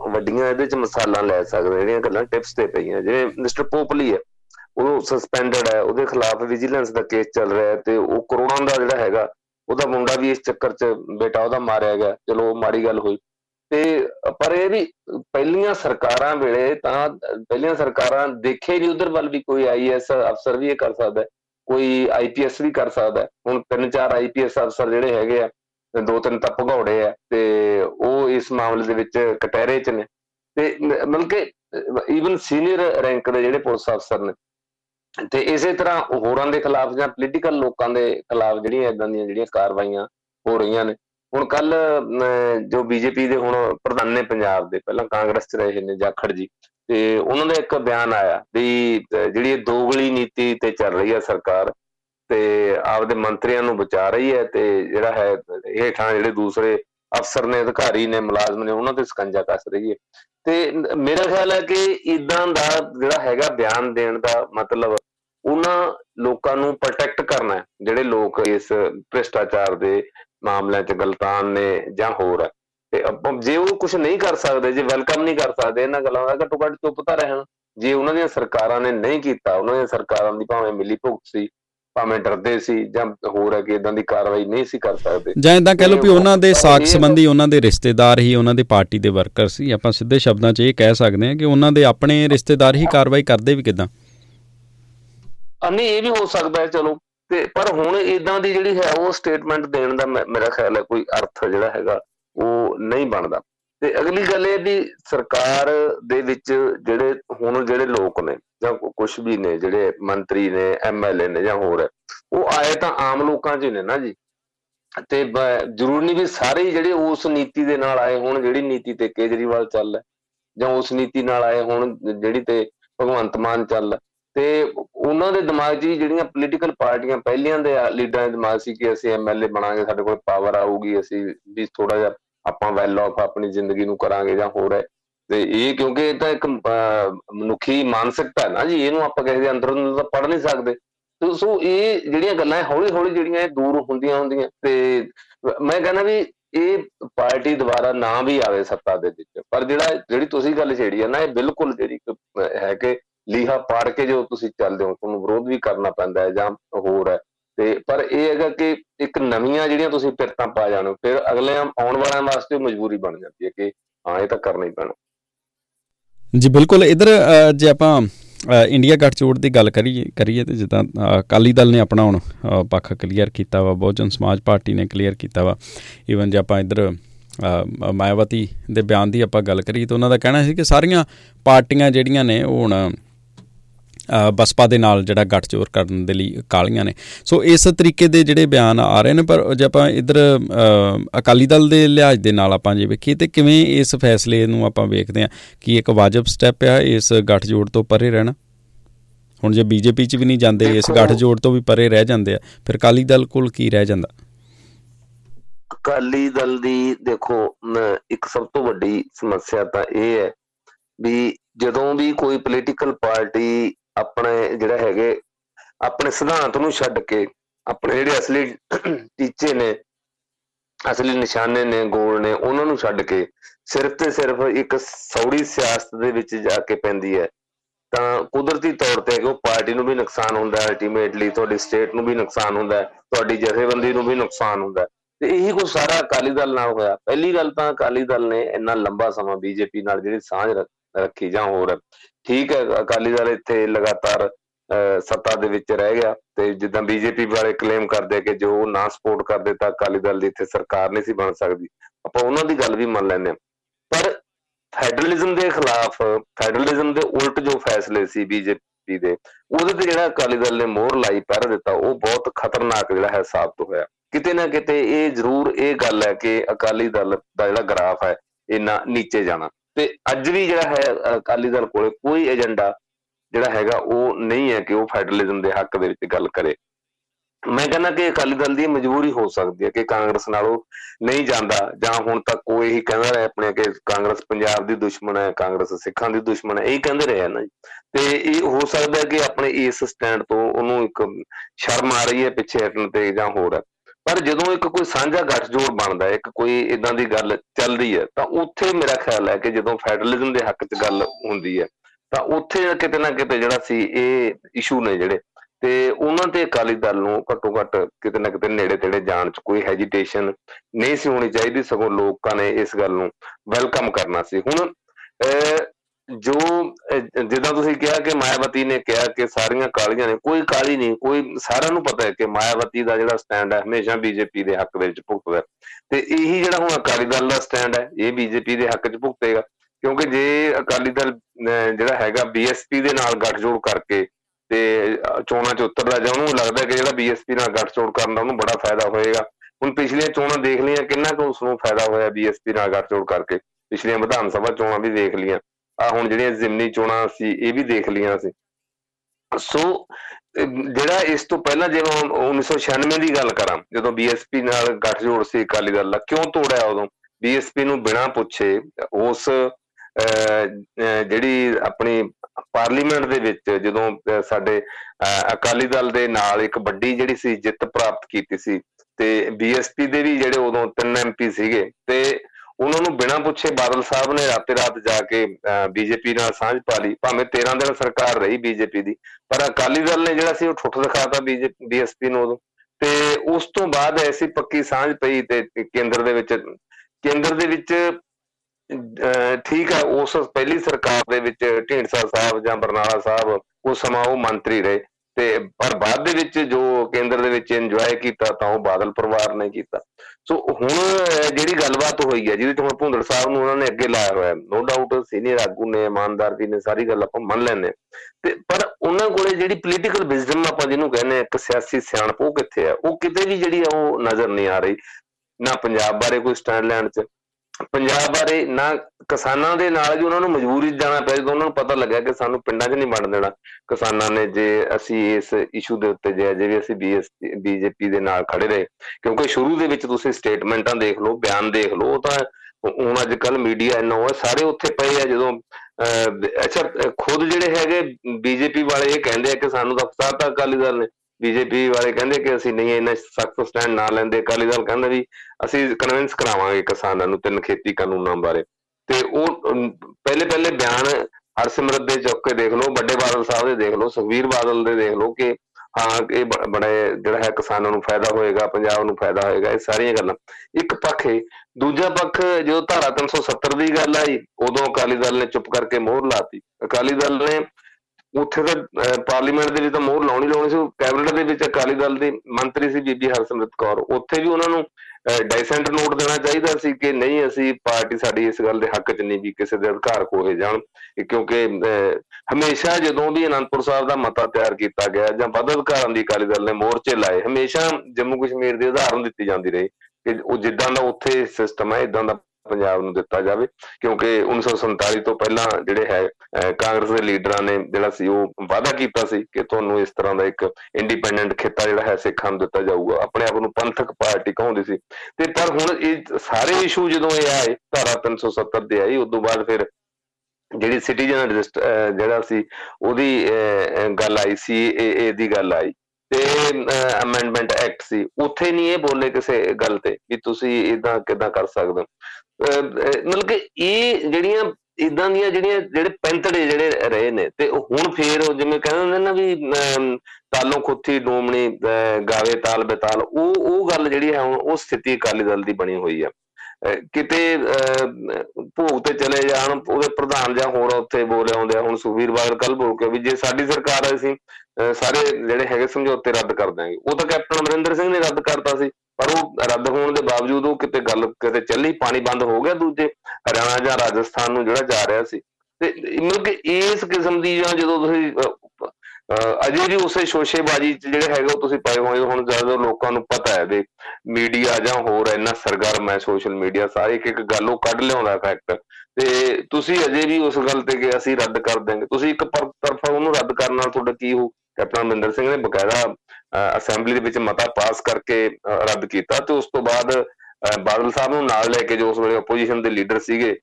ਵੱਡੀਆਂ ਇਹਦੇ ਚ ਮਸਾਲਾ ਲੈ ਸਕਦੇ ਜਿਹੜੀਆਂ ਗੱਲਾਂ ਟਿਪਸ ਤੇ ਪਈਆਂ। ਜਿਵੇਂ ਮਿਸਟਰ ਪੋਪਲੀ ਹੈ। ਉਹ ਸਸਪੈਂਡਡ ਹੈ, ਉਹਦੇ ਖਿਲਾਫ ਵਿਜੀਲੈਂਸ ਦਾ ਕੇਸ ਚੱਲ ਰਿਹਾ ਹੈ ਤੇ ਉਹ ਕਰੋੜਾਂ ਦਾ ਜਿਹੜਾ ਹੈਗਾ, ਉਹਦਾ ਮੁੰਡਾ ਵੀ ਇਸ ਚੱਕਰ 'ਚ ਬੇਟਾ ਉਹਦਾ ਮਾਰਿਆ ਗਿਆ, ਚਲੋ ਮਾੜੀ ਗੱਲ ਹੋਈ। ਤੇ ਪਰ ਇਹ ਵੀ ਪਹਿਲੀਆਂ ਸਰਕਾਰਾਂ ਵੇਲੇ ਤਾਂ ਪਹਿਲੀਆਂ ਸਰਕਾਰਾਂ ਦੇਖੇ ਨਹੀਂ ਉਧਰ ਵੱਲ ਵੀ ਕੋਈ ਆਈਐਸ ਅਫਸਰ ਵੀ ਇਹ ਕਰ ਸਕਦਾ ਕੋਈ ਆਈਪੀਐਸ ਵੀ ਕਰ ਸਕਦਾ ਹੁਣ ਤਿੰਨ ਚਾਰ ਆਈਪੀਐਸ ਅਫਸਰ ਜਿਹੜੇ ਹੈਗੇ ਆ, ਦੋ ਤਿੰਨ ਤਾਂ ਭਗੌੜੇ ਆ ਤੇ ਉਹ ਇਸ ਮਾਮਲੇ ਦੇ ਵਿੱਚ ਕਟਹਿਰੇ 'ਚ ਨੇ। ਤੇ ਮਤਲਬ ਕਿ ਈਵਨ ਸੀਨੀਅਰ ਰੈਂਕ ਦੇ ਜਿਹੜੇ ਪੁਲਿਸ ਅਫਸਰ ਨੇ ਤੇ ਇਸੇ ਤਰ੍ਹਾਂ ਹੋਰਾਂ ਦੇ ਖਿਲਾਫ ਜਾਂ ਪੋਲੀਟੀਕਲ ਲੋਕਾਂ ਦੇ ਖਿਲਾਫ ਜਿਹੜੀਆਂ ਇਦਾਂ ਦੀਆਂ ਜਿਹੜੀਆਂ ਕਾਰਵਾਈਆਂ ਹੋ ਰਹੀਆਂ ਨੇ। ਹੁਣ ਕੱਲ ਜੋ ਬੀਜੇਪੀ ਦੇ ਹੁਣ ਪ੍ਰਧਾਨ ਨੇ ਪੰਜਾਬ ਦੇ, ਪਹਿਲਾਂ ਕਾਂਗਰਸ 'ਚ ਰਹੇ ਨੇ ਜਾਖੜ ਜੀ, ਤੇ ਉਹਨਾਂ ਦਾ ਇੱਕ ਬਿਆਨ ਆਇਆ ਵੀ ਜਿਹੜੀ ਦੋਗਲੀ ਨੀਤੀ ਤੇ ਚੱਲ ਰਹੀ ਹੈ ਸਰਕਾਰ, ਤੇ ਆਪਦੇ ਮੰਤਰੀਆਂ ਨੂੰ ਬਚਾ ਰਹੀ ਹੈ ਤੇ ਜਿਹੜਾ ਹੈ, ਹੇਠਾਂ ਜਿਹੜੇ ਦੂਸਰੇ ਅਫਸਰ ਨੇ, ਅਧਿਕਾਰੀ ਨੇ, ਮੁਲਾਜ਼ਮ ਨੇ, ਉਹਨਾਂ ਤੇ ਸਕੰਜਾ ਕੱਸ ਰਹੀ ਹੈ। ਤੇ ਮੇਰਾ ਖਿਆਲ ਹੈ ਕਿ ਇਦਾਂ ਦਾ ਜਿਹੜਾ ਹੈਗਾ ਬਿਆਨ ਦੇਣ ਦਾ ਮਤਲਬ ਉਹਨਾਂ ਲੋਕਾਂ ਨੂੰ ਪ੍ਰੋਟੈਕਟ ਕਰਨਾ ਹੈ, ਜਿਹੜੇ ਲੋਕ ਇਸ ਭ੍ਰਿਸ਼ਟਾਚਾਰ ਦੇ ਮਾਮਲਿਆਂ 'ਚ ਗਲਤਾਨ ਨੇ ਜਾਂ ਹੋਰ ਤੇ ਜੇ ਉਹ ਕੁਝ ਨਹੀਂ ਕਰ ਸਕਦੇ, ਜੇ ਵੈਲਕਮ ਨਹੀਂ ਕਰ ਸਕਦੇ, ਇਹਨਾਂ ਗੱਲਾਂ ਦਾ ਘੱਟੋ ਘੱਟ ਚੁੱਪ ਤਾਂ ਰਹਿਣ। ਜੇ ਉਹਨਾਂ ਦੀਆਂ ਸਰਕਾਰਾਂ ਨੇ ਨਹੀਂ ਕੀਤਾ, ਉਹਨਾਂ ਦੀਆਂ ਸਰਕਾਰਾਂ ਦੀ ਭਾਵੇਂ ਮਿਲੀ ਭੁਗਤ ਸੀ ਭਾਵੇਂ ਡਰਦੇ ਸੀ ਜਾਂ ਹੋਰ ਹੈ ਕਿ ਇਦਾਂ ਦੀ ਕਾਰਵਾਈ ਨਹੀਂ ਸੀ ਕਰ ਸਕਦੇ। ਜਾਂ ਇਦਾਂ ਕਹਿ ਲਓ ਵੀ ਉਹਨਾਂ ਦੇ ਸਾਖ ਸੰਬੰਧੀ ਉਹਨਾਂ ਦੇ ਰਿਸ਼ਤੇਦਾਰ ਹੀ ਉਹਨਾਂ ਦੀ ਪਾਰਟੀ ਦੇ ਵਰਕਰ ਸੀ। ਆਪਾਂ ਸਿੱਧੇ ਸ਼ਬਦਾਂ 'ਚ ਇਹ ਕਹਿ ਸਕਦੇ ਹਾਂ ਕਿ ਉਹਨਾਂ ਦੇ ਆਪਣੇ ਰਿਸ਼ਤੇਦਾਰ ਹੀ ਕਾਰਵਾਈ ਕਰਦੇ ਵੀ ਕਿਦਾਂ? ਨਹੀਂ ਇਹ ਵੀ ਹੋ ਸਕਦਾ ਹੈ ਚਲੋ। ਤੇ ਪਰ ਹੁਣ ਇਦਾਂ ਦੀ ਜਿਹੜੀ ਹੈ ਉਹ ਸਟੇਟਮੈਂਟ ਦੇਣ ਦਾ ਮੇਰਾ ਖਿਆਲ ਹੈ ਕੋਈ ਅਰਥ ਜਿਹੜਾ ਹੈਗਾ ਉਹ ਨਹੀਂ ਬਣਦਾ। ਤੇ ਅਗਲੀ ਗੱਲ ਇਹ ਵੀ ਸਰਕਾਰ ਦੇ ਵਿੱਚ ਜਿਹੜੇ ਹੁਣ ਜਿਹੜੇ ਲੋਕ ਨੇ ਜਾਂ ਕੁਝ ਵੀ ਨੇ, ਜਿਹੜੇ ਮੰਤਰੀ ਨੇ ਐਮਐਲਏ ਨੇ ਜਾਂ ਹੋਰ ਉਹ ਆਏ ਤਾਂ ਆਮ ਲੋਕਾਂ 'ਚ ਨੇ ਨਾ ਜੀ। ਤੇ ਜ਼ਰੂਰ ਨਹੀਂ ਵੀ ਸਾਰੇ ਜਿਹੜੇ ਉਸ ਨੀਤੀ ਦੇ ਨਾਲ ਆਏ ਹੋਣ ਜਿਹੜੀ ਨੀਤੀ ਤੇ ਕੇਜਰੀਵਾਲ ਚੱਲ ਜਾਂ ਉਸ ਨੀਤੀ ਨਾਲ ਆਏ ਹੋਣ ਜਿਹੜੀ ਤੇ ਭਗਵੰਤ ਮਾਨ ਚੱਲ ਤੇ ਉਹਨਾਂ ਦੇ ਦਿਮਾਗ 'ਚ ਜਿਹੜੀਆਂ ਪੋਲੀਟੀਕਲ ਪਾਰਟੀਆਂ ਪਹਿਲੀਆਂ ਦੇ ਲੀਡਰਾਂ ਦੇ ਦਿਮਾਗ ਸੀ ਕਿ ਅਸੀਂ ਐਮਐਲਏ ਬਣਾਂਗੇ, ਸਾਡੇ ਕੋਲ ਪਾਵਰ ਆਊਗੀ, ਅਸੀਂ ਵੀ ਥੋੜਾ ਜਿਹਾ ਆਪਾਂ ਵੈਲ ਆਫ ਆਪਣੀ ਜ਼ਿੰਦਗੀ ਨੂੰ ਕਰਾਂਗੇ ਜਾਂ ਹੋਰ ਹੈ। ਤੇ ਇਹ ਕਿਉਂਕਿ ਇਹ ਤਾਂ ਇੱਕ ਮਨੁੱਖੀ ਮਾਨਸਿਕਤਾ ਹੈ ਨਾ ਜੀ, ਇਹਨੂੰ ਆਪਾਂ ਕਿਸੇ ਦੇ ਅੰਦਰੋਂ ਤਾਂ ਪੜ ਨਹੀਂ ਸਕਦੇ। ਸੋ ਇਹ ਜਿਹੜੀਆਂ ਗੱਲਾਂ ਹੌਲੀ ਹੌਲੀ ਜਿਹੜੀਆਂ ਇਹ ਦੂਰ ਹੁੰਦੀਆਂ ਹੁੰਦੀਆਂ, ਤੇ ਮੈਂ ਕਹਿੰਦਾ ਵੀ ਇਹ ਪਾਰਟੀ ਦੁਬਾਰਾ ਨਾ ਵੀ ਆਵੇ ਸੱਤਾ ਦੇ ਵਿੱਚ, ਪਰ ਜਿਹੜਾ, ਜਿਹੜੀ ਤੁਸੀਂ ਗੱਲ ਛੇੜੀ ਆ ਨਾ, ਇਹ ਬਿਲਕੁਲ ਜਿਹੜੀ ਹੈ ਕਿ ਲੀਹਾ ਪਾੜ ਕੇ ਜੋ ਤੁਸੀਂ ਚੱਲਦੇ ਹੋ, ਤੁਹਾਨੂੰ ਵਿਰੋਧ ਵੀ ਕਰਨਾ ਪੈਂਦਾ ਹੈ ਜਾਂ ਹੋਰ ਹੈ। ਤੇ ਪਰ ਇਹ ਹੈਗਾ ਕਿ ਇੱਕ ਨਵੀਆਂ ਜਿਹੜੀਆਂ ਤੁਸੀਂ ਪਿਰਤਾਂ ਪਾ ਜਾਣੋ, ਫਿਰ ਅਗਲੇ ਆਉਣ ਵਾਲਿਆਂ ਵਾਸਤੇ ਮਜਬੂਰੀ ਬਣ ਜਾਂਦੀ ਹੈ ਕਿ ਹਾਂ, ਇਹ ਤਾਂ ਕਰਨਾ ਹੀ ਪੈਣਾ। ਜੀ, ਬਿਲਕੁਲ। ਇਧਰ ਜੇ ਆਪਾਂ ਇੰਡੀਆ ਗੱਠਜੋੜ ਦੀ ਗੱਲ ਕਰੀਏ ਕਰੀਏ ਤੇ ਜਿੱਦਾਂ ਅਕਾਲੀ ਦਲ ਨੇ ਆਪਣਾ ਹੁਣ ਪੱਖ ਕਲੀਅਰ ਕੀਤਾ ਵਾ, ਬਹੁਜਨ ਸਮਾਜ ਪਾਰਟੀ ਨੇ ਕਲੀਅਰ ਕੀਤਾ ਵਾ। ਈਵਨ ਜੇ ਆਪਾਂ ਇਧਰ ਮਾਇਆਵਤੀ ਦੇ ਬਿਆਨ ਦੀ ਆਪਾਂ ਗੱਲ ਕਰੀਏ, ਤਾਂ ਉਹਨਾਂ ਦਾ ਕਹਿਣਾ ਸੀ ਕਿ ਸਾਰੀਆਂ ਪਾਰਟੀਆਂ ਜਿਹੜੀਆਂ ਨੇ, ਉਹ ਹੁਣ ਬਸਪਾ ਦੇ ਨਾਲ ਜਿਹੜਾ ਗੱਠਜੋੜ ਕਰਨ ਦੇ ਲਈ ਕਾਲੀਆਂ ਨੇ। ਸੋ ਇਸ ਤਰੀਕੇ ਦੇ ਜਿਹੜੇ ਬਿਆਨ ਆ ਰਹੇ ਨੇ ਪਰ ਜੇ ਆਪਾਂ ਇਧਰ ਅਕਾਲੀ ਦਲ ਦੇ ਲਿਹਾਜ਼ ਦੇ ਨਾਲ ਆਪਾਂ ਜੇ ਵੇਖੀਏ ਤੇ ਕਿਵੇਂ ਇਸ ਫੈਸਲੇ ਨੂੰ ਆਪਾਂ ਵੇਖਦੇ ਆ ਕਿ ਇੱਕ ਵਾਜਬ ਸਟੈਪ ਆ ਇਸ ਗੱਠਜੋੜ ਤੋਂ ਪਰੇ ਰਹਿਣਾ? ਹੁਣ ਜੇ ਬੀਜੇਪੀ 'ਚ ਵੀ ਨਹੀਂ ਜਾਂਦੇ ਇਸ ਗੱਠਜੋੜ ਤੋਂ ਵੀ ਪਰੇ ਰਹਿ ਜਾਂਦੇ ਆ ਫਿਰ ਅਕਾਲੀ ਦਲ ਕੋਲ ਕੀ ਰਹਿ ਜਾਂਦਾ? ਅਕਾਲੀ ਦਲ ਦੀ ਦੇਖੋ ਇੱਕ ਸਭ ਤੋਂ ਵੱਡੀ ਸਮੱਸਿਆ ਤਾਂ ਇਹ ਹੈ ਵੀ ਜਦੋਂ ਵੀ ਕੋਈ ਪੋਲੀਟੀਕਲ ਪਾਰਟੀ ਆਪਣੇ ਜਿਹੜਾ ਹੈਗੇ, ਆਪਣੇ ਸਿਧਾਂਤ ਨੂੰ ਛੱਡ ਕੇ ਆਪਣੇ ਜਿਹੜੇ ਅਸਲੀ ਟੀਚੇ ਨੇ, ਅਸਲੀ ਨਿਸ਼ਾਨੇ ਨੇ, ਗੋਲ ਨੇ, ਉਹਨਾਂ ਨੂੰ ਛੱਡ ਕੇ ਸਿਰਫ ਤੇ ਸਿਰਫ ਇੱਕ ਸੌੜੀ ਸਿਆਸਤ ਦੇ ਵਿੱਚ ਜਾ ਕੇ ਪੈਂਦੀ ਹੈ। ਤਾਂ ਕੁਦਰਤੀ ਤੌਰ ਤੇ ਉਹ ਪਾਰਟੀ ਨੂੰ ਵੀ ਨੁਕਸਾਨ ਹੁੰਦਾ ਹੈ ਅਲਟੀਮੇਟਲੀ ਤੁਹਾਡੀ ਸਟੇਟ ਨੂੰ ਵੀ ਨੁਕਸਾਨ ਹੁੰਦਾ ਹੈ, ਤੁਹਾਡੀ ਜਥੇਬੰਦੀ ਨੂੰ ਵੀ ਨੁਕਸਾਨ ਹੁੰਦਾ ਤੇ ਇਹੀ ਕੁਝ ਸਾਰਾ ਅਕਾਲੀ ਦਲ ਨਾਲ ਹੋਇਆ। ਪਹਿਲੀ ਗੱਲ ਤਾਂ ਅਕਾਲੀ ਦਲ ਨੇ ਇੰਨਾ ਲੰਬਾ ਸਮਾਂ ਬੀਜੇਪੀ ਨਾਲ ਜਿਹੜੀ ਸਾਂਝ ਰੱਖੀ ਜਾਂ ਹੋਰ ਠੀਕ ਹੈ, ਅਕਾਲੀ ਦਲ ਇੱਥੇ ਲਗਾਤਾਰ ਸੱਤਾ ਦੇ ਵਿੱਚ ਰਹਿ ਗਿਆ ਤੇ ਜਿੱਦਾਂ ਬੀਜੇਪੀ ਵਾਲੇ ਕਲੇਮ ਕਰਦੇ ਕਿ ਜੋ ਨਾ ਸਪੋਰਟ ਕਰਦੇ ਤਾਂ ਅਕਾਲੀ ਦਲ ਦੀ ਇੱਥੇ ਸਰਕਾਰ ਨਹੀਂ ਸੀ ਬਣ ਸਕਦੀ। ਆਪਾਂ ਉਹਨਾਂ ਦੀ ਗੱਲ ਵੀ ਮੰਨ ਲੈਂਦੇ ਹਾਂ। ਪਰ ਫੈਡਰਲਿਜ਼ਮ ਦੇ ਖਿਲਾਫ ਫੈਡਰਲਿਜ਼ਮ ਦੇ ਉਲਟ ਜੋ ਫੈਸਲੇ ਸੀ ਬੀਜੇਪੀ ਦੇ, ਉਹਦੇ ਤੇ ਜਿਹੜਾ ਅਕਾਲੀ ਦਲ ਨੇ ਮੋਹਰ ਲਾਈ, ਪਹਿਰਾ ਦਿੱਤਾ, ਉਹ ਬਹੁਤ ਖਤਰਨਾਕ ਜਿਹੜਾ ਹੈ ਸਾਬਤ ਹੋਇਆ। ਕਿਤੇ ਨਾ ਕਿਤੇ ਇਹ ਜ਼ਰੂਰ ਇਹ ਗੱਲ ਹੈ ਕਿ ਅਕਾਲੀ ਦਲ ਦਾ ਜਿਹੜਾ ਗ੍ਰਾਫ ਹੈ, ਇੰਨਾ ਨੀਚੇ ਜਾਣਾ। ਤੇ ਅੱਜ ਵੀ ਜਿਹੜਾ ਹੈ ਅਕਾਲੀ ਦਲ ਕੋਲੇ ਕੋਈ ਏਜੰਡਾ ਜਿਹੜਾ ਹੈਗਾ, ਉਹ ਨਹੀਂ ਹੈ ਕਿ ਉਹ ਫੈਡਰਲਿਜ਼ਮ ਦੇ ਹੱਕ ਦੇ ਵਿੱਚ ਗੱਲ ਕਰੇ। ਮੈਂ ਕਹਿੰਦਾ ਕਿ ਅਕਾਲੀ ਦਲ ਦੀ ਮਜਬੂਰੀ ਹੋ ਸਕਦੀ ਹੈ ਕਿ ਕਾਂਗਰਸ ਨਾਲੋਂ ਨਹੀਂ ਜਾਂਦਾ, ਜਾਂ ਹੁਣ ਤੱਕ ਕੋਈ ਹੀ ਕਹਿੰਦਾ ਰਿਹਾ ਆਪਣੇ ਕਿ ਕਾਂਗਰਸ ਪੰਜਾਬ ਦੀ ਦੁਸ਼ਮਣ ਹੈ, ਕਾਂਗਰਸ ਸਿੱਖਾਂ ਦੀ ਦੁਸ਼ਮਣ ਹੈ, ਇਹ ਕਹਿੰਦੇ ਰਹੇ ਨਾ ਤੇ ਇਹ ਹੋ ਸਕਦਾ ਹੈ ਕਿ ਆਪਣੇ ਇਸ ਸਟੈਂਡ ਤੋਂ ਉਹਨੂੰ ਇੱਕ ਸ਼ਰਮ ਆ ਰਹੀ ਹੈ ਪਿੱਛੇ ਹਟਣ ਤੇ ਜਾਂ ਹੋਰ। ਹੈ ਪਰ ਜਦੋਂ ਇੱਕ ਕੋਈ ਸਾਂਝਾ ਗੱਠਜੋੜ ਬਣਦਾ ਹੈ, ਇੱਕ ਕੋਈ ਇਦਾਂ ਦੀ ਗੱਲ ਚੱਲਦੀ ਹੈ, ਤਾਂ ਉੱਥੇ ਮੇਰਾ ਖਿਆਲ ਹੈ ਕਿ ਜਦੋਂ ਫੈਡਰਲਿਜ਼ਮ ਦੇ ਹੱਕ 'ਚ ਗੱਲ ਹੁੰਦੀ ਹੈ, ਤਾਂ ਉੱਥੇ ਕਿਤੇ ਨਾ ਕਿਤੇ ਜਿਹੜਾ ਸੀ ਇਹ ਇਸ਼ੂ ਨੇ ਜਿਹੜੇ, ਤੇ ਉਹਨਾਂ ਤੇ ਅਕਾਲੀ ਦਲ ਨੂੰ ਘੱਟੋ ਘੱਟ ਕਿਤੇ ਨਾ ਕਿਤੇ ਨੇੜੇ ਤੇੜੇ ਜਾਣ 'ਚ ਕੋਈ ਹੈਜੀਟੇਸ਼ਨ ਨਹੀਂ ਸੀ ਹੋਣੀ ਚਾਹੀਦੀ, ਸਗੋਂ ਲੋਕਾਂ ਨੇ ਇਸ ਗੱਲ ਨੂੰ ਵੈਲਕਮ ਕਰਨਾ ਸੀ। ਹੁਣ ਜੋ ਜਿੱਦਾਂ ਤੁਸੀਂ ਕਿਹਾ ਕਿ ਮਾਇਆਵਤੀ ਨੇ ਕਿਹਾ ਕਿ ਸਾਰੀਆਂ ਕਾਲੀਆਂ ਨੇ, ਕੋਈ ਕਾਲੀ ਨਹੀਂ, ਕੋਈ ਸਾਰਿਆਂ ਨੂੰ ਪਤਾ ਹੈ ਕਿ ਮਾਇਆਵਤੀ ਦਾ ਜਿਹੜਾ ਸਟੈਂਡ ਹੈ, ਹਮੇਸ਼ਾ ਬੀਜੇਪੀ ਦੇ ਹੱਕ ਦੇ ਵਿੱਚ ਭੁਗਤਦਾ ਤੇ ਇਹੀ ਜਿਹੜਾ ਹੁਣ ਅਕਾਲੀ ਦਲ ਦਾ ਸਟੈਂਡ ਹੈ, ਇਹ ਬੀਜੇਪੀ ਦੇ ਹੱਕ 'ਚ ਭੁਗਤੇਗਾ। ਕਿਉਂਕਿ ਜੇ ਅਕਾਲੀ ਦਲ ਜਿਹੜਾ ਹੈਗਾ ਬੀਐਸਪੀ ਦੇ ਨਾਲ ਗੱਠਜੋੜ ਕਰਕੇ ਤੇ ਚੋਣਾਂ 'ਚ ਉਤਰਦਾ ਜਾਂ ਉਹਨੂੰ ਲੱਗਦਾ ਕਿ ਜਿਹੜਾ ਬੀਐਸਪੀ ਨਾਲ ਗੱਠਜੋੜ ਕਰਨ ਦਾ ਉਹਨੂੰ ਬੜਾ ਫਾਇਦਾ ਹੋਏਗਾ। ਹੁਣ ਪਿਛਲੀਆਂ ਚੋਣਾਂ ਦੇਖ ਲਈਆਂ, ਕਿੰਨਾ ਕੁ ਉਸ ਨੂੰ ਫਾਇਦਾ ਹੋਇਆ ਬੀਐਸਪੀ ਨਾਲ ਗੱਠਜੋੜ ਕਰਕੇ? ਪਿਛਲੀਆਂ ਵਿਧਾਨ ਸਭਾ ਚੋਣਾਂ ਵੀ ਦੇਖ ਲਈਆਂ। ਆ ਹੁਣ ਜਿਹੜੀਆਂ ਜ਼ਿਮਨੀ ਚੋਣਾਂ ਸੀ, ਇਹ ਵੀ ਦੇਖ ਲੀਆਂ ਸੀ। ਸੋ ਜਿਹੜਾ ਇਸ ਤੋਂ ਪਹਿਲਾਂ ਜਿਵੇਂ 1996 ਦੀ ਗੱਲ ਕਰਾਂ, ਜਦੋਂ ਬੀਐਸਪੀ ਨਾਲ ਗੱਠਜੋੜ ਸੀ ਅਕਾਲੀ ਦਲ ਦਾ, ਕਿਉਂ ਤੋੜਿਆ ਉਦੋਂ? ਬੀਐਸਪੀ ਨੂੰ ਬਿਨਾਂ ਪੁੱਛੇ ਉਸ ਜਿਹੜੀ ਆਪਣੀ ਪਾਰਲੀਮੈਂਟ ਦੇ ਵਿੱਚ ਜਦੋਂ ਸਾਡੇ ਅਕਾਲੀ ਦਲ ਦੇ ਨਾਲ ਇੱਕ ਵੱਡੀ ਜਿਹੜੀ ਸੀ ਜਿੱਤ ਪ੍ਰਾਪਤ ਕੀਤੀ ਸੀ, ਤੇ ਬੀਐਸਪੀ ਦੇ ਵੀ ਜਿਹੜੇ ਉਦੋਂ ਤਿੰਨ ਐਮਪੀ ਸੀਗੇ, ਤੇ ਉਹਨਾਂ ਨੂੰ ਬਿਨਾਂ ਪੁੱਛੇ ਬਾਦਲ ਸਾਹਿਬ ਨੇ ਰਾਤੇ ਰਾਤ ਜਾ ਕੇ ਬੀਜੇਪੀ ਨਾਲ ਸਾਂਝ ਪਾ ਲਈ। ਭਾਵੇਂ 13 ਦਿਨ ਸਰਕਾਰ ਰਹੀ ਬੀਜੇਪੀ ਦੀ, ਪਰ ਅਕਾਲੀ ਦਲ ਨੇ ਜਿਹੜਾ ਸੀ ਉਹ ਠੁੱਠ ਦਿਖਾਤਾ ਬੀਐਸਪੀ ਨੂੰ ਉਦੋਂ। ਤੇ ਉਸ ਤੋਂ ਬਾਅਦ ਐਸੀ ਪੱਕੀ ਸਾਂਝ ਪਈ ਤੇ ਕੇਂਦਰ ਦੇ ਵਿੱਚ, ਕੇਂਦਰ ਦੇ ਵਿੱਚ ਠੀਕ ਹੈ ਉਸ ਪਹਿਲੀ ਸਰਕਾਰ ਦੇ ਵਿੱਚ ਢੀਂਡਸਾ ਸਾਹਿਬ ਜਾਂ ਬਰਨਾਲਾ ਸਾਹਿਬ, ਉਸ ਸਮਾਂ ਉਹ ਮੰਤਰੀ ਰਹੇ। ਤੇ ਪਰ ਬਾਅਦ ਦੇ ਵਿੱਚ ਜੋ ਕੇਂਦਰ ਦੇ ਵਿੱਚ ਇੰਜੋਏ ਕੀਤਾ ਤਾਂ ਉਹ ਬਾਦਲ ਪਰਿਵਾਰ ਨੇ ਕੀਤਾ। ਸੋ ਹੁਣ ਜਿਹੜੀ ਗੱਲਬਾਤ ਹੋਈ ਹੈ, ਜਿਹਦੇ ਤੋਂ ਹੁਣ ਭੁੰਦੜ ਸਾਹਿਬ ਨੂੰ ਉਹਨਾਂ ਨੇ ਅੱਗੇ ਲਾਇਆ ਹੋਇਆ ਨੋ ਡਾਊਟ ਸੀਨੀਅਰ ਆਗੂ ਨੇ, ਇਮਾਨਦਾਰ ਵੀ ਨੇ, ਸਾਰੀ ਗੱਲ ਆਪਾਂ ਮੰਨ ਲੈਂਦੇ ਤੇ ਪਰ ਉਹਨਾਂ ਕੋਲੇ ਜਿਹੜੀ ਪੋਲੀਟੀਕਲ ਵਿਜ਼ਡਮ ਆਪਾਂ ਜਿਹਨੂੰ ਕਹਿੰਦੇ ਇੱਕ ਸਿਆਸੀ ਸਿਆਣਪ, ਉਹ ਕਿੱਥੇ ਆ ਉਹ ਕਿਤੇ ਵੀ ਜਿਹੜੀ ਆ, ਉਹ ਨਜ਼ਰ ਨਹੀਂ ਆ ਰਹੀ। ਨਾ ਪੰਜਾਬ ਬਾਰੇ ਕੋਈ ਸਟੈਂਡ ਲੈਣ 'ਚ ਪੰਜਾਬ ਬਾਰੇ ਨਾ ਕਿਸਾਨਾਂ ਦੇ ਨਾਲ ਜੀ ਉਹਨਾਂ ਨੂੰ ਮਜਬੂਰੀ ਜਾਣਾ ਪਿਆ ਜਦੋਂ ਉਹਨਾਂ ਨੂੰ ਪਤਾ ਲੱਗਿਆ ਕਿ ਸਾਨੂੰ ਪਿੰਡਾਂ 'ਚ ਨਹੀਂ ਵੰਡ ਦੇਣਾ। ਕਿਸਾਨਾਂ ਨੇ ਜੇ ਅਸੀਂ ਇਸ ਇਸ਼ੂ ਦੇ ਉੱਤੇ ਜੇ ਅਜੇ ਵੀ ਅਸੀਂ ਬੀਜੇਪੀ ਦੇ ਨਾਲ ਖੜੇ ਰਹੇ, ਕਿਉਂਕਿ ਸ਼ੁਰੂ ਦੇ ਵਿੱਚ ਤੁਸੀਂ ਸਟੇਟਮੈਂਟਾਂ ਦੇਖ ਲਓ, ਬਿਆਨ ਦੇਖ ਲਓ ਤਾਂ ਹੁਣ ਅੱਜ ਕੱਲ ਮੀਡੀਆ ਇੰਨਾ ਹੋਇਆ ਸਾਰੇ ਉੱਥੇ ਪਏ ਆ ਜਦੋਂ ਅੱਛਾ, ਖੁਦ ਜਿਹੜੇ ਹੈਗੇ ਬੀਜੇਪੀ ਵਾਲੇ ਇਹ ਕਹਿੰਦੇ ਆ ਕਿ ਸਾਨੂੰ ਤਾਂ ਫਸਾਤਾ ਅਕਾਲੀ ਦਲ ਨੇ। ਬੀਜੇਪੀ ਵਾਲੇ ਕਹਿੰਦੇ ਕਿ ਅਸੀਂ ਨਹੀਂ ਇਹਨਾਂ ਸਖਤ ਸਟੈਂਡ ਨਾ ਲੈਂਦੇ, ਅਕਾਲੀ ਦਲ ਕਹਿੰਦਾ ਵੀ ਅਸੀਂ ਕਨਵਿੰਸ ਕਰਾਵਾਂਗੇ ਕਿਸਾਨਾਂ ਨੂੰ ਤਿੰਨ ਖੇਤੀ ਕਾਨੂੰਨਾਂ ਬਾਰੇ। ਤੇ ਉਹ ਪਹਿਲੇ ਪਹਿਲੇ ਬਿਆਨ ਹਰਸਿਮਰਤ ਦੇ ਚੁੱਕ ਕੇ ਦੇਖ ਲਓ, ਵੱਡੇ ਬਾਦਲ ਸਾਹਿਬ ਦੇ ਦੇਖ ਲਓ ਸੁਖਵੀਰ ਬਾਦਲ ਦੇ ਦੇਖ ਲਓ ਕਿ ਹਾਂ ਇਹ ਬੜੇ ਜਿਹੜਾ ਹੈ ਕਿਸਾਨਾਂ ਨੂੰ ਫਾਇਦਾ ਹੋਏਗਾ, ਪੰਜਾਬ ਨੂੰ ਫਾਇਦਾ ਹੋਏਗਾ, ਇਹ ਸਾਰੀਆਂ ਗੱਲਾਂ। ਇੱਕ ਪੱਖ ਹੈ ਦੂਜਾ ਪੱਖ ਜੋ ਧਾਰਾ 370 ਦੀ ਗੱਲ ਆਈ, ਉਦੋਂ ਅਕਾਲੀ ਦਲ ਨੇ ਚੁੱਪ ਕਰਕੇ ਮੋਹਰ ਲਾਤੀ। ਅਕਾਲੀ ਦਲ ਨੇ ਉੱਥੇ ਤਾਂ ਪਾਰਲੀਮੈਂਟ ਦੇ ਵਿੱਚ ਤਾਂ ਮੋਹਰ ਲਾਉਣੀ ਲਾਉਣੀ ਸੀ ਕੈਬਨਿਟ ਦੇ ਵਿੱਚ ਅਕਾਲੀ ਦਲ ਦੇ ਮੰਤਰੀ ਸੀ ਬੀਬੀ ਹਰਸਿਮਰਤ ਕੌਰ। ਉੱਥੇ ਵੀ ਉਹਨਾਂ ਨੂੰ ਡਾਈਸੈਂਟ ਨੋਟ ਦੇਣਾ ਚਾਹੀਦਾ ਸੀ ਕਿ ਨਹੀਂ ਅਸੀਂ ਪਾਰਟੀ ਸਾਡੀ ਇਸ ਗੱਲ ਦੇ ਹੱਕ 'ਚ ਨਹੀਂ ਵੀ ਕਿਸੇ ਦੇ ਅਧਿਕਾਰ ਕੋਹੇ ਜਾਣ ਕਿਉਂਕਿ ਹਮੇਸ਼ਾ ਜਦੋਂ ਵੀ ਅਨੰਦਪੁਰ ਸਾਹਿਬ ਦਾ ਮਤਾ ਤਿਆਰ ਕੀਤਾ ਗਿਆ ਜਾਂ ਵੱਧ ਅਧਿਕਾਰਾਂ ਦੀ ਅਕਾਲੀ ਦਲ ਨੇ ਮੋਰਚੇ ਲਾਏ, ਹਮੇਸ਼ਾ ਜੰਮੂ ਕਸ਼ਮੀਰ ਦੀ ਉਦਾਹਰਨ ਦਿੱਤੀ ਜਾਂਦੀ ਰਹੀ ਕਿ ਉਹ ਜਿੱਦਾਂ ਦਾ ਉੱਥੇ ਸਿਸਟਮ ਹੈ ਇਦਾਂ ਦਾ ਪੰਜਾਬ ਨੂੰ ਦਿੱਤਾ ਜਾਵੇ, ਕਿਉਂਕਿ 1947 ਤੋਂ ਪਹਿਲਾਂ ਜਿਹੜੇ ਹੈ ਕਾਂਗਰਸ ਦੇ ਲੀਡਰਾਂ ਨੇ ਜਿਹੜਾ ਸੀ ਉਹ ਵਾਅਦਾ ਕੀਤਾ ਸੀ ਕਿ ਤੁਹਾਨੂੰ ਇਸ ਤਰ੍ਹਾਂ ਦਾ ਇੱਕ ਇੰਡੀਪੈਂਡੈਂਟ ਖੇਤਾ ਜਿਹੜਾ ਹੈ ਸਿੱਖਾਂ ਨੂੰ ਦਿੱਤਾ ਜਾਊਗਾ। ਆਪਣੇ ਆਪ ਨੂੰ ਪੰਥਕ ਪਾਰਟੀ ਕਹਾਉਂਦੀ ਸੀ। ਤੇ ਪਰ ਹੁਣ ਇਹ ਸਾਰੇ ਇਸ਼ੂ ਜਦੋਂ ਇਹ ਆਏ, ਧਾਰਾ 370 ਦੇ ਆਈ ਉਸ ਤੋਂ ਬਾਅਦ ਫਿਰ ਜਿਹੜੀ ਸਿਟੀਜ਼ਨ ਰਜਿਸਟਰ ਜਿਹੜਾ ਸੀ, ਉਹਦੀ ਗੱਲ ਆਈ ਸੀ, ਇਹ ਦੀ ਗੱਲ ਆਈ। ਤੇ ਅਮੈਂਡਮੈਂਟ ਐਕਟ ਸੀ। ਉੱਥੇ ਨਹੀਂ ਇਹ ਬੋਲੇ ਕਿਸੇ ਗੱਲ ਤੇ ਕਿ ਤੁਸੀਂ ਇਦਾਂ ਕਿਦਾਂ ਕਰ ਸਕਦੇ ਮਤਲਬ ਕਿ ਇਹ ਜਿਹੜੀਆਂ ਇਦਾਂ ਦੀਆਂ ਜਿਹੜੀਆਂ ਜਿਹੜੇ ਪੈਂਤੜੇ ਜਿਹੜੇ ਰਹੇ ਨੇ ਤੇ ਹੁਣ ਫੇਰ ਜਿਵੇਂ ਕਹਿੰਦੇ ਹੁੰਦੇ ਨਾ ਵੀ ਤਾਲੋਂ ਖੁੱਥੀ, ਡੋਮਣੀ ਗਾਵੇ ਤਾਲ, ਬੇਤਾਲ, ਉਹ ਉਹ ਗੱਲ ਜਿਹੜੀ ਹੈ ਹੁਣ ਉਹ ਸਥਿਤੀ ਅਕਾਲੀ ਦਲ ਦੀ ਬਣੀ ਹੋਈ ਆ। ਕਿਤੇ ਭੋਗ ਤੇ ਚਲੇ ਜਾਣ, ਉਹਦੇ ਪ੍ਰਧਾਨ ਜਾਂ ਹੋਰ ਉੱਥੇ ਬੋਲ ਆਉਂਦੇ ਆ, ਹੁਣ ਸੁਵੀਰ ਬਾਦਲ ਕੱਲ ਬੋਲ ਕੇ ਵੀ ਜੇ ਸਾਡੀ ਸਰਕਾਰ ਆਈ ਸੀ ਸਾਰੇ ਜਿਹੜੇ ਹੈਗੇ ਸਮਝੌਤੇ ਰੱਦ ਕਰ ਦਾਂਗੇ ਉਹ ਤਾਂ ਕੈਪਟਨ ਅਮਰਿੰਦਰ ਸਿੰਘ ਨੇ ਰੱਦ ਕਰਤਾ ਸੀ। ਪਰ ਉਹ ਰੱਦ ਹੋਣ ਦੇ ਬਾਵਜੂਦ ਉਹ ਕਿਤੇ ਗੱਲ ਕਿਤੇ ਚੱਲੀ, ਪਾਣੀ ਬੰਦ ਹੋ ਗਿਆ ਦੂਜੇ ਹਰਿਆਣਾ ਜਾਂ ਰਾਜਸਥਾਨ ਨੂੰ ਜਿਹੜਾ ਜਾ ਰਿਹਾ ਸੀ। ਤੇ ਮਤਲਬ ਕਿ ਇਸ ਕਿਸਮ ਦੀ ਜਾਂ ਜਦੋਂ ਤੁਸੀਂ ਅਜੇ ਵੀ ਉਸੇ ਸ਼ੋਸ਼ੇਬਾਜੀ ਚ ਜਿਹੜੇ ਹੈਗੇ ਉਹ ਤੁਸੀਂ ਪਾਏ ਹੋਏ ਹੁਣ ਜਦੋਂ ਲੋਕਾਂ ਨੂੰ ਪਤਾ ਹੈ ਵੀ ਮੀਡੀਆ ਜਾਂ ਹੋਰ ਇੰਨਾ ਸਰਗਰਮ ਹੈ ਸੋਸ਼ਲ ਮੀਡੀਆ, ਸਾਰੇ ਇੱਕ ਇੱਕ ਗੱਲ ਉਹ ਕੱਢ ਲਿਆਉਂਦਾ ਫੈਕਟ ਤੇ ਤੁਸੀਂ ਅਜੇ ਵੀ ਉਸ ਗੱਲ ਤੇ ਕਿ ਅਸੀਂ ਰੱਦ ਕਰ ਦਾਂਗੇ ਤੁਸੀਂ ਇੱਕ ਤਰਫਾ ਉਹਨੂੰ ਰੱਦ ਕਰਨ ਨਾਲ ਤੁਹਾਡਾ ਕੀ ਹੋ ਕੈਪਟਨ ਅਮਰਿੰਦਰ ਸਿੰਘ ਨੇ ਬਕਾਇਦਾ ਅਸੈਂਬਲੀ ਦੇ ਵਿੱਚ ਮਤਾ ਪਾਸ ਕਰਕੇ ਰੱਦ ਕੀਤਾ ਤੇ ਉਸ ਤੋਂ ਬਾਅਦ ਬਾਦਲ ਸਾਹਿਬ ਨੂੰ ਨਾਲ ਲੈ ਕੇ ਜੋ ਉਸ ਵੇਲੇ ਆਪੋਜੀਸ਼ਨ ਦੇ ਲੀਡਰ ਸੀਗੇ,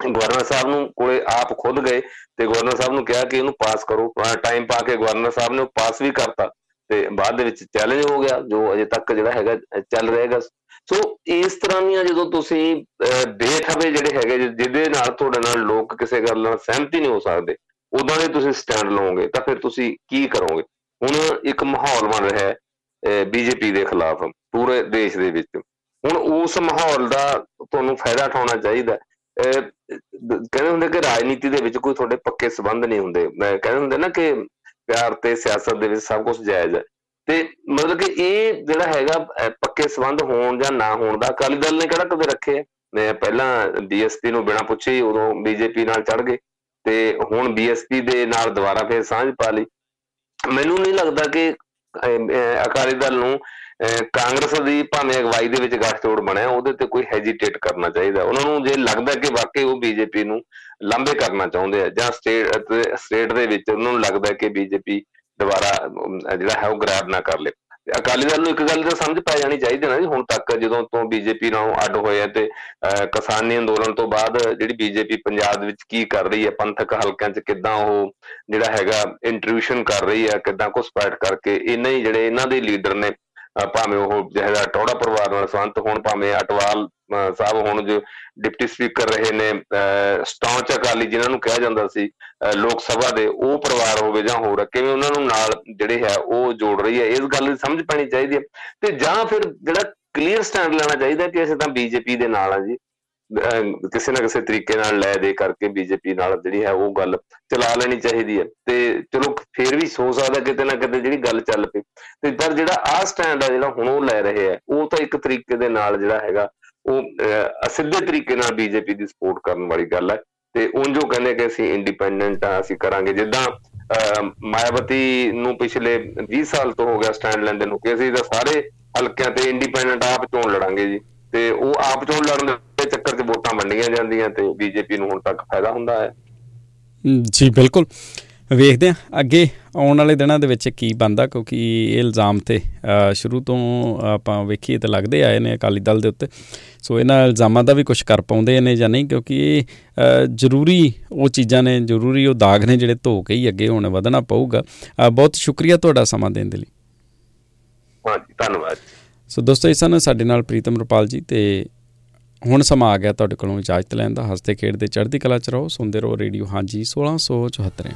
ਗਵਰਨਰ ਸਾਹਿਬ ਨੂੰ ਕੋਲੇ ਆਪ ਖੁਦ ਗਏ ਤੇ ਗਵਰਨਰ ਸਾਹਿਬ ਨੂੰ ਕਿਹਾ ਕਿ ਇਹਨੂੰ ਪਾਸ ਕਰੋ। ਟਾਈਮ ਪਾ ਕੇ ਗਵਰਨਰ ਸਾਹਿਬ ਨੇ ਪਾਸ ਵੀ ਕਰਤਾ ਤੇ ਬਾਅਦ ਦੇ ਵਿੱਚ ਚੈਲੰਜ ਹੋ ਗਿਆ, ਜੋ ਅਜੇ ਤੱਕ ਜਿਹੜਾ ਹੈਗਾ ਚੱਲ ਰਹੇਗਾ ਸੋ ਇਸ ਤਰ੍ਹਾਂ ਦੀਆਂ ਜਦੋਂ ਤੁਸੀਂ ਬੇਥਵੇ ਜਿਹੜੇ ਹੈਗੇ ਜਿਹਦੇ ਨਾਲ ਤੁਹਾਡੇ ਨਾਲ ਲੋਕ ਕਿਸੇ ਗੱਲ ਨਾਲ ਸਹਿਮਤੀ ਨਹੀਂ ਹੋ ਸਕਦੇ, ਉਦਾਂ ਦੇ ਤੁਸੀਂ ਸਟੈਂਡ ਲਓਗੇ ਤਾਂ ਫਿਰ ਤੁਸੀਂ ਕੀ ਕਰੋਗੇ? ਹੁਣ ਇੱਕ ਮਾਹੌਲ ਬਣ ਰਿਹਾ ਹੈ ਬੀਜੇਪੀ ਦੇ ਖਿਲਾਫ, ਪੂਰੇ ਦੇਸ਼ ਦੇ ਵਿੱਚ। ਹੁਣ ਉਸ ਮਾਹੌਲ ਦਾ ਤੁਹਾਨੂੰ ਫਾਇਦਾ ਉਠਾਉਣਾ ਚਾਹੀਦਾ ਕਹਿੰਦੇ ਹੁੰਦੇ ਕਿ ਰਾਜਨੀਤੀ ਦੇ ਵਿੱਚ ਕੋਈ ਤੁਹਾਡੇ ਪੱਕੇ ਸਬੰਧ ਨਹੀਂ ਹੁੰਦੇ। ਕਹਿੰਦੇ ਹੁੰਦੇ ਨਾ ਕਿ ਪਿਆਰ ਤੇ ਸਿਆਸਤ ਦੇ ਵਿੱਚ ਸਭ ਕੁਝ ਜਾਇਜ਼ ਹੈ। ਤੇ ਮਤਲਬ ਕਿ ਇਹ ਜਿਹੜਾ ਹੈਗਾ ਪੱਕੇ ਸਬੰਧ ਹੋਣ ਜਾਂ ਨਾ ਹੋਣ ਦਾ ਅਕਾਲੀ ਦਲ ਨੇ ਕਿਹੜਾ ਕਦੇ ਰੱਖੇ ਮੈਂ ਪਹਿਲਾਂ ਬੀਐਸਪੀ ਨੂੰ ਬਿਨਾ ਪੁੱਛੇ ਉਦੋਂ ਬੀਜੇਪੀ ਨਾਲ ਚੜ ਗਏ। ਤੇ ਹੁਣ ਬੀਐਸਪੀ ਦੇ ਨਾਲ ਦੁਬਾਰਾ ਫੇਰ ਸਾਂਝ ਪਾ ਲਈ। ਮੈਨੂੰ ਨਹੀਂ ਲੱਗਦਾ ਕਿ ਅਕਾਲੀ ਦਲ ਨੂੰ ਕਾਂਗਰਸ ਦੀ ਭਾਵੇਂ ਅਗਵਾਈ ਦੇ ਵਿੱਚ ਗੱਠਜੋੜ ਬਣਿਆ, ਉਹਦੇ ਤੇ ਕੋਈ ਹੈਜੀਟੇਟ ਕਰਨਾ ਚਾਹੀਦਾ। ਉਹਨਾਂ ਨੂੰ ਜੇ ਲੱਗਦਾ ਕਿ ਵਾਕਈ ਉਹ ਬੀਜੇਪੀ ਨੂੰ ਲਾਂਬੇ ਕਰਨਾ ਚਾਹੁੰਦੇ ਆ, ਜਾਂ ਸਟੇਟ ਸਟੇਟ ਦੇ ਵਿੱਚ ਉਹਨਾਂ ਨੂੰ ਲੱਗਦਾ ਕਿ ਬੀਜੇਪੀ ਦੁਬਾਰਾ ਜਿਹੜਾ ਹੈ ਉਹ ਗ੍ਰੈਬ ਨਾ ਕਰ ਲੇ। ਅਕਾਲੀ ਦਲ ਨੂੰ ਇੱਕ ਗੱਲ ਤਾਂ ਸਮਝ ਪੈ ਜਾਣੀ ਚਾਹੀਦੀ ਨਾ ਜੀ, ਹੁਣ ਤੱਕ ਜਦੋਂ ਤੋਂ ਬੀਜੇਪੀ ਨਾਲ ਅੱਡ ਹੋਏ ਤੇ ਕਿਸਾਨੀ ਅੰਦੋਲਨ ਤੋਂ ਬਾਅਦ ਜਿਹੜੀ ਬੀਜੇਪੀ ਪੰਜਾਬ ਦੇ ਵਿੱਚ ਕੀ ਕਰ ਰਹੀ ਹੈ, ਪੰਥਕ ਹਲਕਿਆਂ 'ਚ ਕਿੱਦਾਂ ਉਹ ਜਿਹੜਾ ਹੈਗਾ ਇੰਟਰੂਸ਼ਨ ਕਰ ਰਹੀ ਹੈ, ਕਿੱਦਾਂ ਘੁਸਪੈਠ ਕਰਕੇ ਇਹਨਾਂ ਹੀ ਜਿਹੜੇ ਇਹਨਾਂ ਦੇ ਲੀਡਰ ਨੇ ਭਾਵੇਂ ਉਹ ਜਿਹੜਾ ਟੋੜਾ ਪਰਿਵਾਰ ਨਾਲ ਸੰਬੰਧ ਹੋਣ, ਭਾਵੇਂ ਅਟਵਾਲ ਸਾਹਿਬ ਹੁਣ ਜੋ ਡਿਪਟੀ ਸਪੀਕਰ ਰਹੇ ਨੇ ਸਟੌਂਚ ਅਕਾਲੀ ਜਿਨ੍ਹਾਂ ਨੂੰ ਕਿਹਾ ਜਾਂਦਾ ਸੀ ਲੋਕ ਸਭਾ ਦੇ, ਉਹ ਪਰਿਵਾਰ ਹੋਵੇ ਜਾਂ ਹੋਰ, ਕਿਵੇਂ ਉਹਨਾਂ ਨੂੰ ਨਾਲ ਜਿਹੜੇ ਹੈ ਉਹ ਜੋੜ ਰਹੀ ਹੈ, ਇਸ ਗੱਲ ਦੀ ਸਮਝ ਪੈਣੀ ਚਾਹੀਦੀ ਹੈ। ਤੇ ਜਾਂ ਫਿਰ ਜਿਹੜਾ ਕਲੀਅਰ ਸਟੈਂਡ ਲੈਣਾ ਚਾਹੀਦਾ ਕਿ ਅਸੀਂ ਤਾਂ ਬੀਜੇਪੀ ਦੇ ਨਾਲ ਆ ਜੀ। ਕਿਸੇ ਨਾ ਕਿਸੇ ਤਰੀਕੇ ਨਾਲ ਲੈ ਦੇ ਕਰਕੇ ਬੀਜੇਪੀ ਨਾਲ ਜਿਹੜੀ ਹੈ ਉਹ ਗੱਲ ਚਲਾ ਲੈਣੀ ਚਾਹੀਦੀ ਹੈ। ਤੇ ਚਲੋ ਫੇਰ ਵੀ ਸੋਚ ਸਕਦਾ ਕਿਤੇ ਨਾ ਕਿਤੇ ਜਿਹੜੀ ਗੱਲ ਚੱਲ ਪਈ। ਤੇ ਪਰ ਜਿਹੜਾ ਆ ਸਟੈਂਡ ਆ ਜਿਹੜਾ ਹੁਣ ਉਹ ਲੈ ਰਹੇ ਆ, ਉਹ ਤਾਂ ਇੱਕ ਤਰੀਕੇ ਦੇ ਨਾਲ ਜਿਹੜਾ ਹੈਗਾ, ਉਹ ਅਸਿੱਧੇ ਤਰੀਕੇ ਨਾਲ ਬੀਜੇਪੀ ਦੀ ਸਪੋਰਟ ਕਰਨ ਵਾਲੀ ਗੱਲ ਹੈ। ਤੇ ਉਹ ਜੋ ਕਹਿੰਦੇ ਕਿ ਅਸੀਂ ਇੰਡੀਪੈਂਡੈਂਟ ਆ, ਅਸੀਂ ਕਰਾਂਗੇ। ਜਿੱਦਾਂ ਮਾਇਆਵਤੀ ਨੂੰ ਪਿਛਲੇ 20 ਸਾਲ ਤੋਂ ਹੋ ਗਿਆ ਸਟੈਂਡ ਲੈਂਦੇ ਨੂੰ ਕਿ ਅਸੀਂ ਤਾਂ ਸਾਰੇ ਹਲਕਿਆਂ ਤੇ ਇੰਡੀਪੈਂਡੈਂਟ ਆਪ ਚੋਣ ਲੜਾਂਗੇ ਜੀ। ਤੇ ਉਹ ਆਪ ਚੋਣ ਲੜਨ ਦੇ ਚੱਕਰ 'ਚ ਵੋਟਾਂ ਵੰਡੀਆਂ ਜਾਂਦੀਆਂ ਤੇ ਬੀਜੇਪੀ ਨੂੰ ਹੁਣ ਤੱਕ ਫਾਇਦਾ ਹੁੰਦਾ ਹੈ। ਜੀ ਬਿਲਕੁਲ। ਵੇਖਦੇ ਆ ਅੱਗੇ ਆਉਣ ਵਾਲੇ ਦਿਨਾਂ ਦੇ ਵਿੱਚ ਕੀ ਬੰਦਾ ਕਿਉਂਕਿ ਇਹ ਇਲਜ਼ਾਮ ਤੇ ਸ਼ੁਰੂ ਤੋਂ ਆਪਾਂ ਵੇਖੀਏ ਤੇ ਲੱਗਦੇ ਆਏ ਨੇ ਅਕਾਲੀ ਦਲ ਦੇ ਉੱਤੇ। ਸੋ ਇਹਨਾਂ ਇਲਜ਼ਾਮਾਂ ਦਾ ਵੀ ਕੁਝ ਕਰ ਪਾਉਂਦੇ ਨੇ ਜਾਂ ਨਹੀਂ ਕਿਉਂਕਿ ਇਹ ਜ਼ਰੂਰੀ ਉਹ ਚੀਜ਼ਾਂ ਨੇ ਜ਼ਰੂਰੀ ਉਹ ਦਾਗ ਨੇ ਜਿਹੜੇ ਧੋ ਕੇ ਹੀ ਅੱਗੇ ਹੁਣ ਵਧਣਾ ਪਊਗਾ। ਬਹੁਤ ਸ਼ੁਕਰੀਆ ਤੁਹਾਡਾ ਸਮਾਂ ਦੇਣ ਦੇ ਲਈ। ਹਾਂਜੀ ਧੰਨਵਾਦ। ਸੋ ਦੋਸਤੋ ਇਸ ਸਨ ਸਾਡੇ ਨਾਲ ਪ੍ਰੀਤਮ ਰਪਾਲ ਜੀ ਤੇ ਹੁਣ ਸਮਾਂ ਆ ਗਿਆ ਤੁਹਾਡੇ ਕੋਲੋਂ ਇਜਾਜ਼ਤ ਲੈਣ ਦਾ। ਹੱਸਦੇ ਖੇਡਦੇ ਚੜ੍ਹਦੀ ਕਲਾ ਚ ਰਹੋ। ਸੁਣਦੇ ਰਹੋ ਰੇਡੀਓ ਹਾਂਜੀ 1674